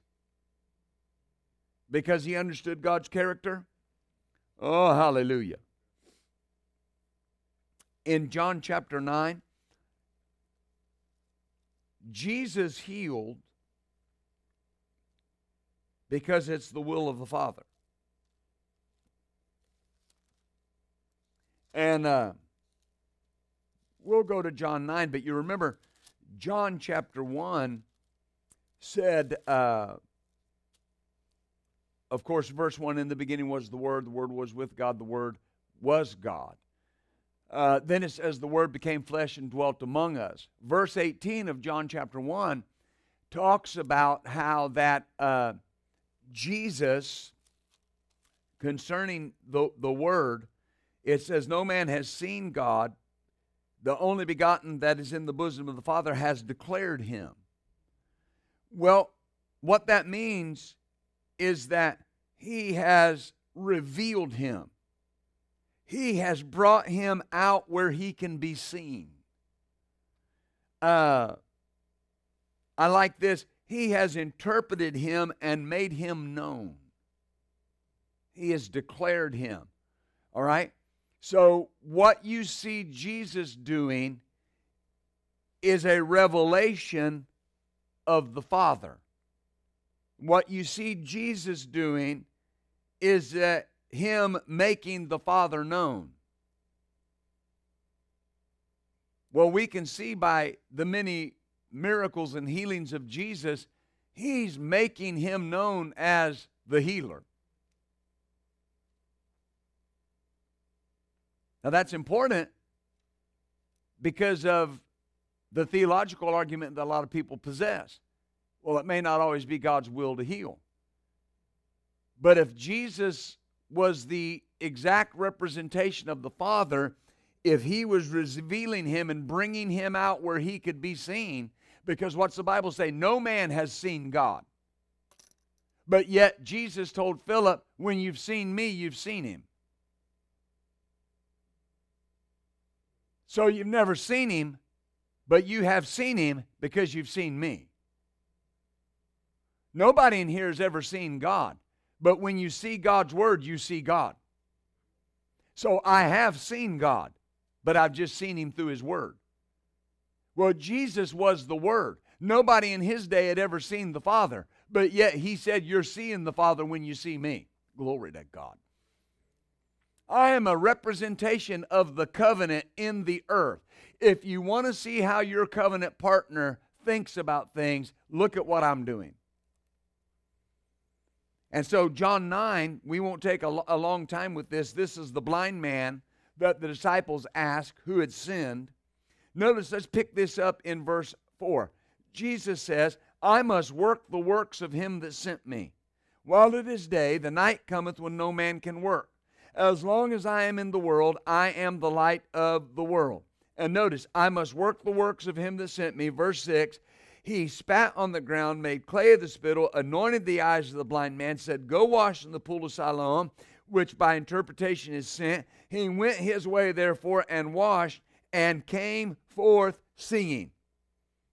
Because he understood God's character. Oh, hallelujah in John chapter 9, Jesus healed because it's the will of the Father. And uh, we'll go to John 9, but you remember John chapter 1 said, uh, of course, verse 1 in the beginning was the Word, the Word was with God, the Word was God. Uh, then it says, The Word became flesh and dwelt among us. Verse 18 of John chapter 1 talks about how that uh, Jesus, concerning the, the Word, it says, No man has seen God, the only begotten that is in the bosom of the Father has declared him. Well, what that means is that he has revealed him. He has brought him out where he can be seen. Uh, I like this. He has interpreted him and made him known. He has declared him. All right? So, what you see Jesus doing is a revelation of the Father. What you see Jesus doing is that him making the Father known? Well, we can see by the many miracles and healings of Jesus, he's making him known as the healer. Now, that's important because of the theological argument that a lot of people possess. Well, it may not always be God's will to heal. But if Jesus was the exact representation of the Father if he was revealing him and bringing him out where he could be seen. Because what's the Bible say? No man has seen God. But yet Jesus told Philip, When you've seen me, you've seen him. So you've never seen him, but you have seen him because you've seen me. Nobody in here has ever seen God. But when you see God's word, you see God. So I have seen God, but I've just seen him through his word. Well, Jesus was the word. Nobody in his day had ever seen the Father, but yet he said, You're seeing the Father when you see me. Glory to God. I am a representation of the covenant in the earth. If you want to see how your covenant partner thinks about things, look at what I'm doing. And so, John 9, we won't take a, a long time with this. This is the blind man that the disciples asked who had sinned. Notice, let's pick this up in verse 4. Jesus says, I must work the works of him that sent me. While it is day, the night cometh when no man can work. As long as I am in the world, I am the light of the world. And notice, I must work the works of him that sent me. Verse 6 he spat on the ground, made clay of the spittle, anointed the eyes of the blind man, said, Go wash in the pool of Siloam, which by interpretation is sent. He went his way, therefore, and washed, and came forth singing.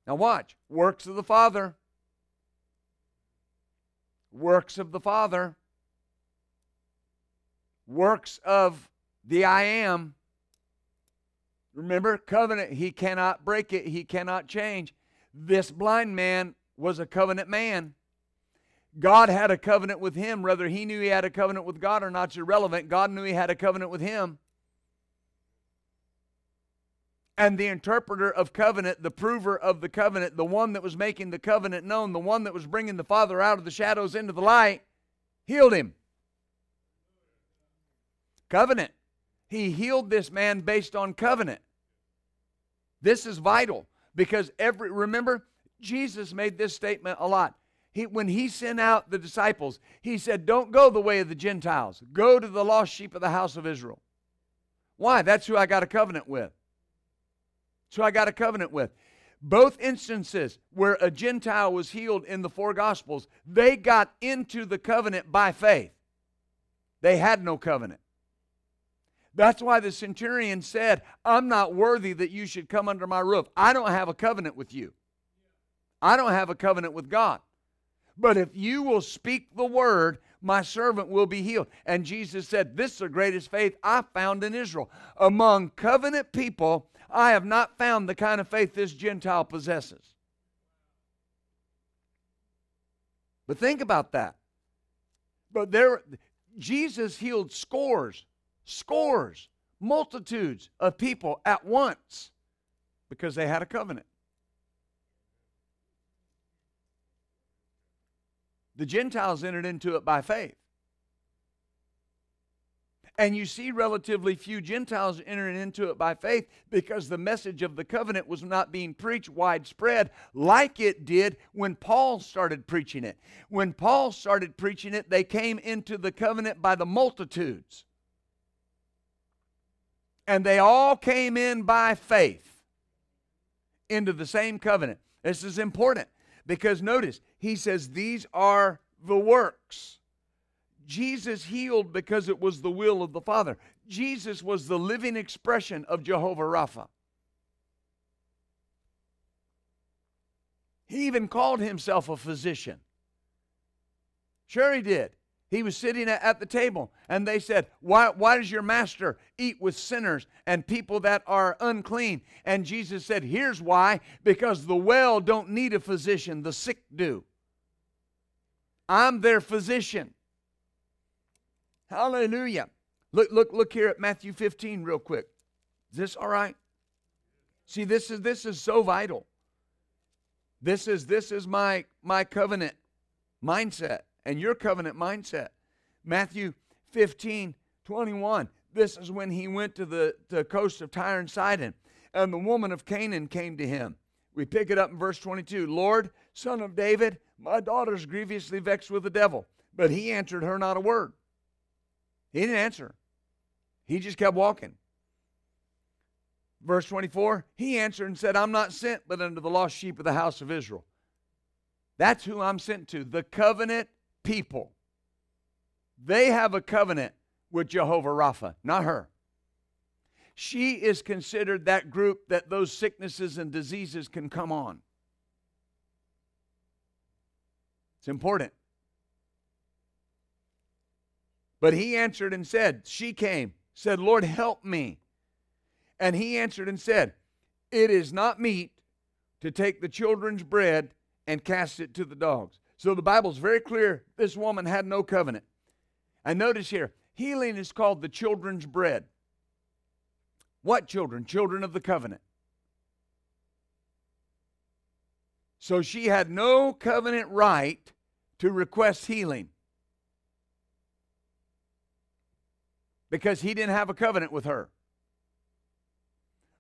Now, watch works of the Father. Works of the Father. Works of the I am. Remember, covenant, he cannot break it, he cannot change. This blind man was a covenant man. God had a covenant with him. Whether he knew he had a covenant with God or not irrelevant. God knew he had a covenant with him. And the interpreter of covenant, the prover of the covenant, the one that was making the covenant known, the one that was bringing the Father out of the shadows into the light, healed him. Covenant. He healed this man based on covenant. This is vital because every remember Jesus made this statement a lot. He, when he sent out the disciples, he said, Don't go the way of the Gentiles. Go to the lost sheep of the house of Israel. Why? That's who I got a covenant with. That's who I got a covenant with. Both instances where a Gentile was healed in the four Gospels, they got into the covenant by faith. They had no covenant. That's why the centurion said, I'm not worthy that you should come under my roof. I don't have a covenant with you. I don't have a covenant with God. But if you will speak the word, my servant will be healed. And Jesus said, This is the greatest faith I found in Israel. Among covenant people, I have not found the kind of faith this Gentile possesses. But think about that. But there, Jesus healed scores scores, multitudes of people at once because they had a covenant. The Gentiles entered into it by faith. And you see relatively few Gentiles entering into it by faith because the message of the covenant was not being preached widespread like it did when Paul started preaching it. When Paul started preaching it, they came into the covenant by the multitudes and they all came in by faith into the same covenant. This is important because notice, he says, These are the works. Jesus healed because it was the will of the Father. Jesus was the living expression of Jehovah Rapha. He even called himself a physician. Sure, he did. He was sitting at the table, and they said, why, why does your master eat with sinners and people that are unclean? And Jesus said, Here's why because the well don't need a physician, the sick do. I'm their physician. Hallelujah. Look, look, look here at Matthew 15 real quick. Is this all right? See, this is this is so vital. This is this is my my covenant mindset and your covenant mindset. Matthew 15, 21. This is when he went to the, the coast of Tyre and Sidon, and the woman of Canaan came to him. We pick it up in verse 22. Lord, son of David, my daughter's grievously vexed with the devil. But he answered her not a word. He didn't answer. He just kept walking. Verse 24, he answered and said, I'm not sent but unto the lost sheep of the house of Israel. That's who I'm sent to, the covenant people. They have a covenant with Jehovah Rapha, not her. She is considered that group that those sicknesses and diseases can come on. It's important. But he answered and said, She came, said, Lord, help me. And he answered and said, It is not meet to take the children's bread and cast it to the dogs. So the Bible's very clear this woman had no covenant. And notice here, healing is called the children's bread. What children? Children of the covenant. So she had no covenant right to request healing because he didn't have a covenant with her.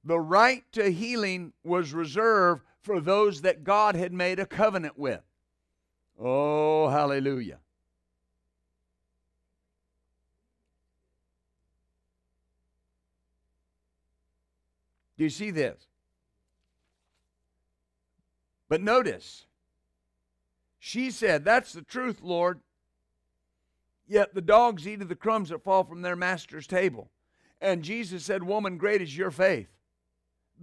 The right to healing was reserved for those that God had made a covenant with. Oh, hallelujah. Do you see this? But notice, she said, That's the truth, Lord. Yet the dogs eat of the crumbs that fall from their master's table. And Jesus said, Woman, great is your faith.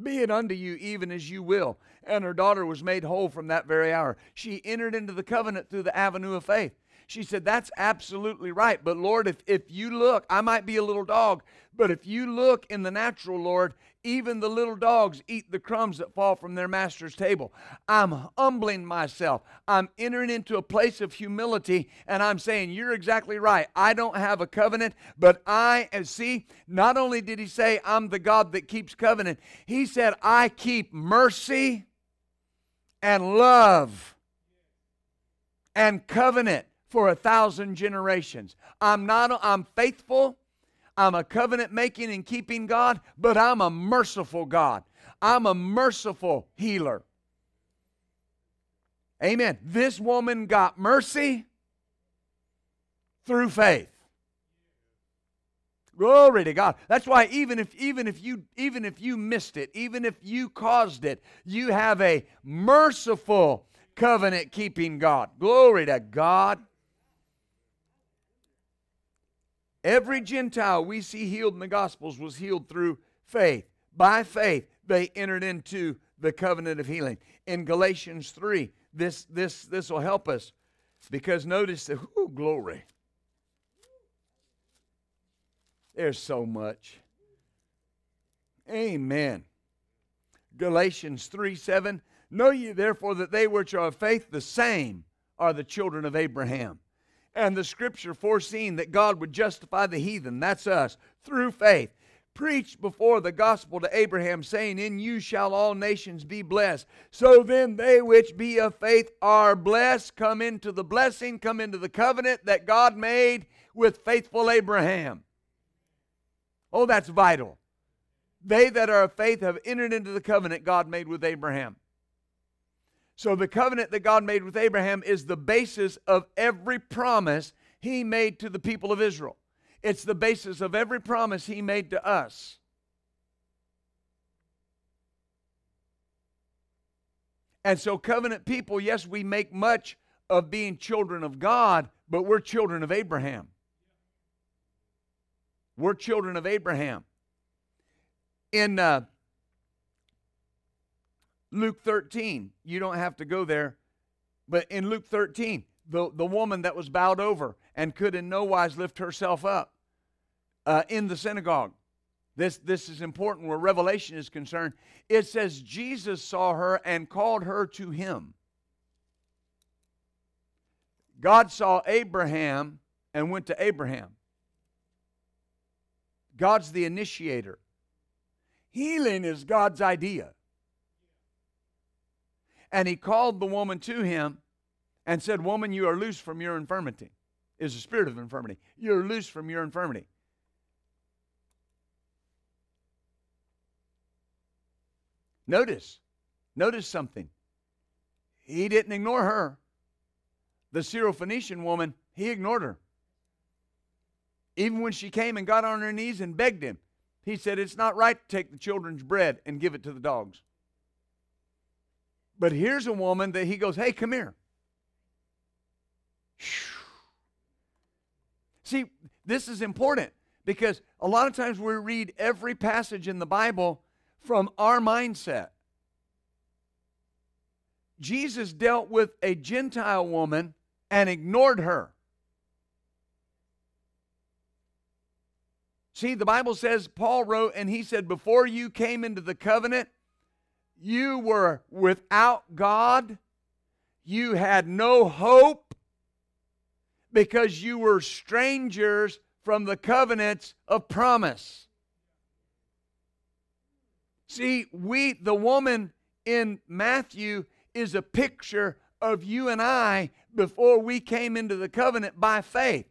Be it unto you even as you will. And her daughter was made whole from that very hour. She entered into the covenant through the avenue of faith. She said, That's absolutely right. But Lord, if, if you look, I might be a little dog, but if you look in the natural, Lord, even the little dogs eat the crumbs that fall from their master's table. I'm humbling myself. I'm entering into a place of humility, and I'm saying, You're exactly right. I don't have a covenant, but I, and see, not only did he say, I'm the God that keeps covenant, he said, I keep mercy and love and covenant for a thousand generations. I'm not, I'm faithful I'm a covenant making and keeping God, but I'm a merciful God. I'm a merciful healer. Amen. This woman got mercy through faith. Glory to God. That's why even if even if you even if you missed it, even if you caused it, you have a merciful covenant keeping God. Glory to God. Every Gentile we see healed in the Gospels was healed through faith. By faith, they entered into the covenant of healing. In Galatians 3, this this this will help us because notice that whoo, glory. There's so much. Amen. Galatians 3 7. Know ye therefore that they which are of faith, the same are the children of Abraham and the scripture foreseen that God would justify the heathen, that's us, through faith, preached before the gospel to Abraham, saying, In you shall all nations be blessed. So then they which be of faith are blessed, come into the blessing, come into the covenant that God made with faithful Abraham. Oh, that's vital. They that are of faith have entered into the covenant God made with Abraham. So the covenant that God made with Abraham is the basis of every promise he made to the people of Israel. It's the basis of every promise he made to us. And so, covenant people, yes, we make much of being children of God, but we're children of Abraham. We're children of Abraham. In uh, Luke 13. You don't have to go there. But in Luke 13, the, the woman that was bowed over and could in no wise lift herself up uh, in the synagogue. This, this is important where Revelation is concerned. It says Jesus saw her and called her to him. God saw Abraham and went to Abraham. God's the initiator. Healing is God's idea. And he called the woman to him and said, Woman, you are loose from your infirmity. Is a spirit of infirmity. You're loose from your infirmity. Notice, notice something. He didn't ignore her. The Syrophoenician woman, he ignored her. Even when she came and got on her knees and begged him, he said, It's not right to take the children's bread and give it to the dogs. But here's a woman that he goes, hey, come here. See, this is important because a lot of times we read every passage in the Bible from our mindset. Jesus dealt with a Gentile woman and ignored her. See, the Bible says, Paul wrote, and he said, Before you came into the covenant, you were without God. You had no hope because you were strangers from the covenants of promise. See, we, the woman in Matthew, is a picture of you and I before we came into the covenant by faith.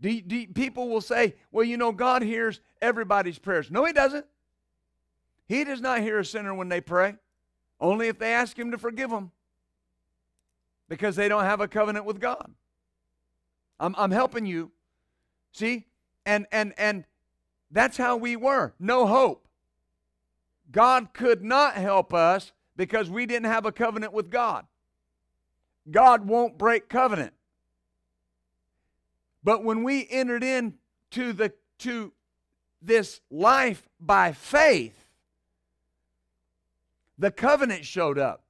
Do, do, people will say, well, you know, God hears everybody's prayers. No, He doesn't. He does not hear a sinner when they pray, only if they ask Him to forgive them because they don't have a covenant with God. I'm, I'm helping you. See? And, and, and that's how we were. No hope. God could not help us because we didn't have a covenant with God. God won't break covenant. But when we entered into the to this life by faith, the covenant showed up.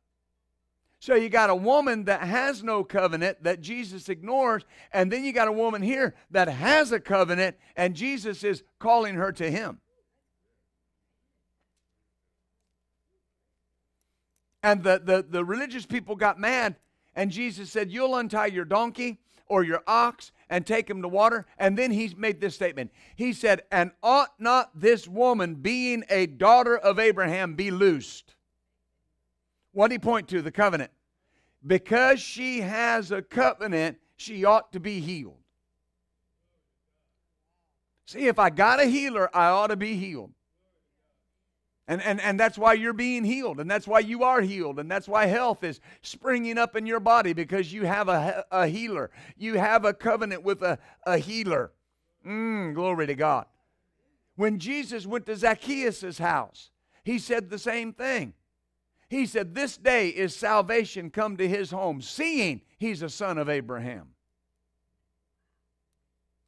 So you got a woman that has no covenant that Jesus ignores, and then you got a woman here that has a covenant, and Jesus is calling her to him. And the, the, the religious people got mad, and Jesus said, You'll untie your donkey or your ox and take him to water. And then he made this statement. He said, And ought not this woman, being a daughter of Abraham, be loosed? What did he point to? The covenant. Because she has a covenant, she ought to be healed. See, if I got a healer, I ought to be healed. And, and, and that's why you're being healed, and that's why you are healed, and that's why health is springing up in your body because you have a, a healer. You have a covenant with a, a healer. Mm, glory to God. When Jesus went to Zacchaeus' house, he said the same thing. He said, This day is salvation come to his home, seeing he's a son of Abraham.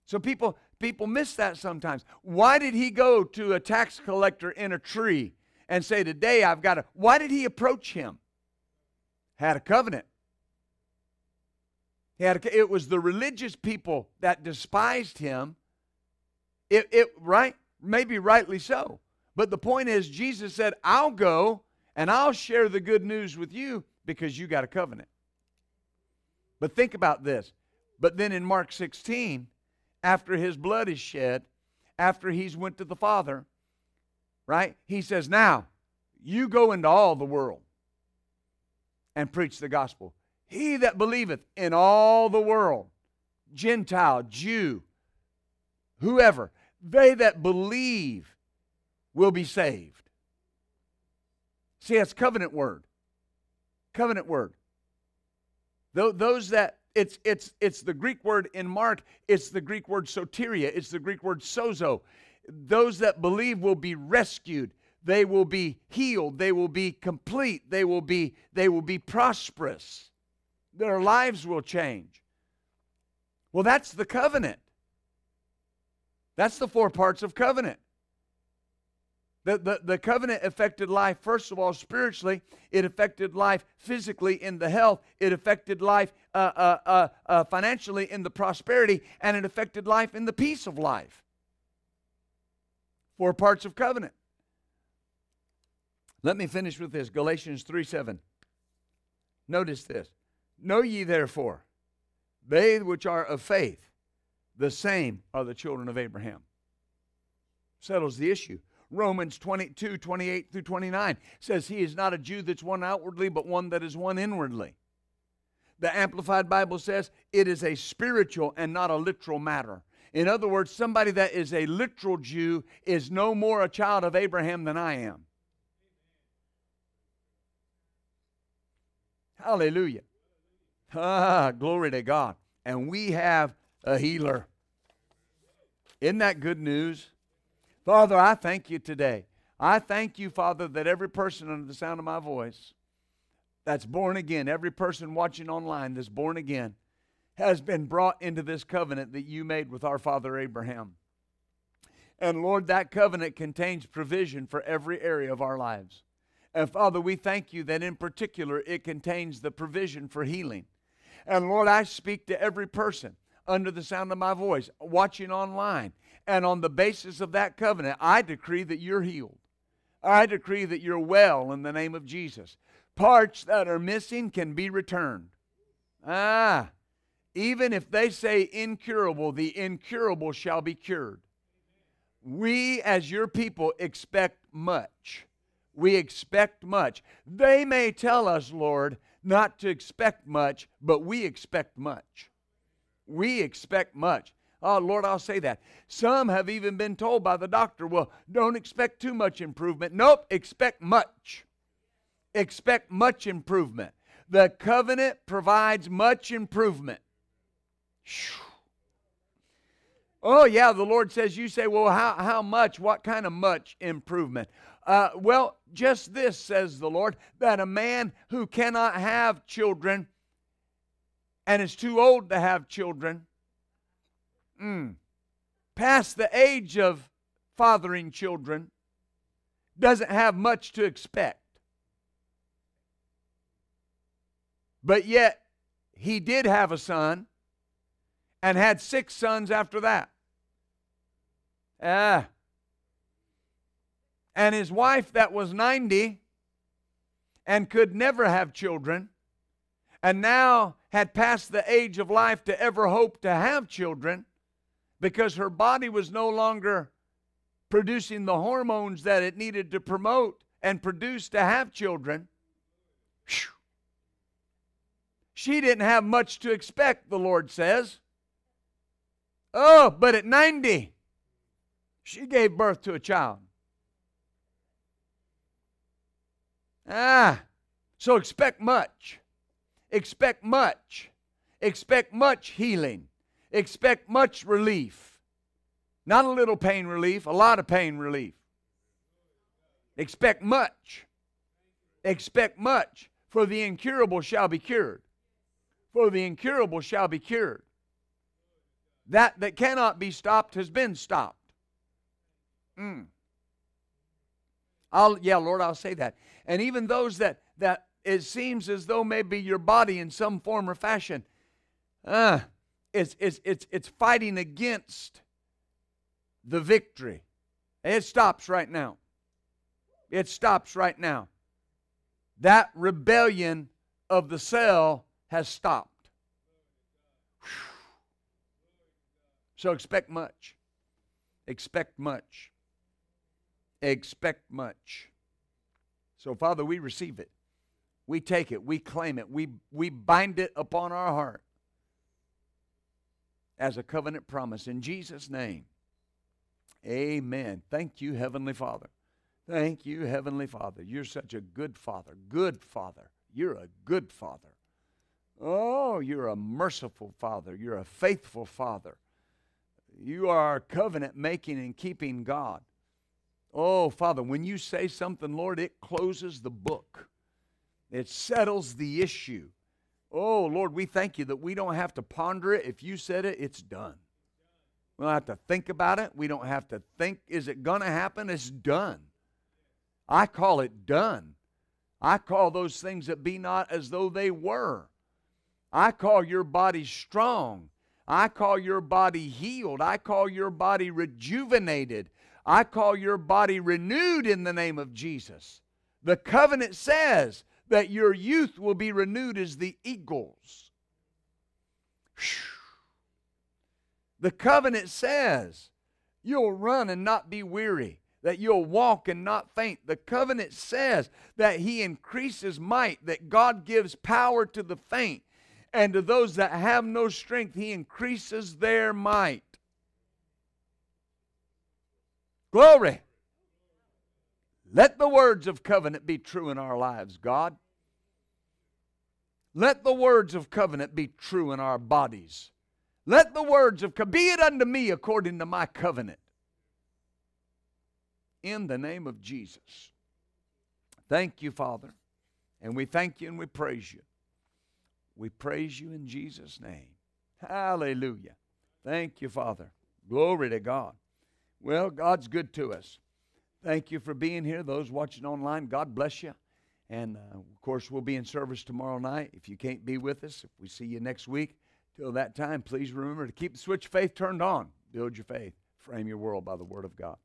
So people people miss that sometimes. Why did he go to a tax collector in a tree and say, Today I've got to why did he approach him? Had a covenant. He had a, it was the religious people that despised him. It, it right, maybe rightly so. But the point is, Jesus said, I'll go and I'll share the good news with you because you got a covenant. But think about this. But then in Mark 16, after his blood is shed, after he's went to the Father, right? He says, "Now, you go into all the world and preach the gospel. He that believeth in all the world, Gentile, Jew, whoever, they that believe will be saved. See, that's covenant word. Covenant word. Those that it's it's it's the Greek word in Mark, it's the Greek word soteria, it's the Greek word sozo. Those that believe will be rescued. They will be healed. They will be complete. They will be they will be prosperous. Their lives will change. Well, that's the covenant. That's the four parts of covenant. The, the, the covenant affected life, first of all, spiritually. It affected life physically in the health. It affected life uh, uh, uh, uh, financially in the prosperity. And it affected life in the peace of life. Four parts of covenant. Let me finish with this Galatians 3 7. Notice this. Know ye therefore, they which are of faith, the same are the children of Abraham. Settles the issue. Romans 22, 28 through 29 says, He is not a Jew that's one outwardly, but one that is one inwardly. The Amplified Bible says it is a spiritual and not a literal matter. In other words, somebody that is a literal Jew is no more a child of Abraham than I am. Hallelujah. Ah, glory to God. And we have a healer. Isn't that good news? Father, I thank you today. I thank you, Father, that every person under the sound of my voice that's born again, every person watching online that's born again, has been brought into this covenant that you made with our father Abraham. And Lord, that covenant contains provision for every area of our lives. And Father, we thank you that in particular it contains the provision for healing. And Lord, I speak to every person under the sound of my voice, watching online, and on the basis of that covenant, I decree that you're healed. I decree that you're well in the name of Jesus. Parts that are missing can be returned. Ah, even if they say incurable, the incurable shall be cured. We, as your people, expect much. We expect much. They may tell us, Lord, not to expect much, but we expect much. We expect much. Oh, Lord, I'll say that. Some have even been told by the doctor, well, don't expect too much improvement. Nope, expect much. Expect much improvement. The covenant provides much improvement. Oh, yeah, the Lord says, you say, well, how, how much? What kind of much improvement? Uh, well, just this, says the Lord, that a man who cannot have children and is too old to have children mm, past the age of fathering children doesn't have much to expect. But yet, he did have a son and had six sons after that. Ah. And his wife, that was 90 and could never have children, and now had passed the age of life to ever hope to have children because her body was no longer producing the hormones that it needed to promote and produce to have children. She didn't have much to expect, the Lord says. Oh, but at 90, she gave birth to a child. Ah, so expect much. Expect much. Expect much healing. Expect much relief. Not a little pain relief, a lot of pain relief. Expect much. Expect much, for the incurable shall be cured. For the incurable shall be cured. That that cannot be stopped has been stopped. Mm. I'll yeah, Lord, I'll say that. And even those that that it seems as though maybe your body in some form or fashion uh, it's, it's, it's, it's fighting against the victory. It stops right now. It stops right now. That rebellion of the cell has stopped. So expect much. Expect much. Expect much. So, Father, we receive it. We take it. We claim it. We, we bind it upon our heart as a covenant promise. In Jesus' name, amen. Thank you, Heavenly Father. Thank you, Heavenly Father. You're such a good Father. Good Father. You're a good Father. Oh, you're a merciful Father. You're a faithful Father. You are covenant making and keeping God. Oh, Father, when you say something, Lord, it closes the book, it settles the issue. Oh, Lord, we thank you that we don't have to ponder it. If you said it, it's done. We don't have to think about it. We don't have to think, is it going to happen? It's done. I call it done. I call those things that be not as though they were. I call your body strong. I call your body healed. I call your body rejuvenated. I call your body renewed in the name of Jesus. The covenant says that your youth will be renewed as the eagles. The covenant says you'll run and not be weary, that you'll walk and not faint. The covenant says that He increases might, that God gives power to the faint, and to those that have no strength, He increases their might. Glory. Let the words of covenant be true in our lives, God. Let the words of covenant be true in our bodies. Let the words of be it unto me according to my covenant. In the name of Jesus. Thank you, Father. And we thank you and we praise you. We praise you in Jesus' name. Hallelujah. Thank you, Father. Glory to God. Well, God's good to us. Thank you for being here. Those watching online, God bless you. And uh, of course, we'll be in service tomorrow night. If you can't be with us, if we see you next week, till that time, please remember to keep the switch of faith turned on. Build your faith, frame your world by the Word of God.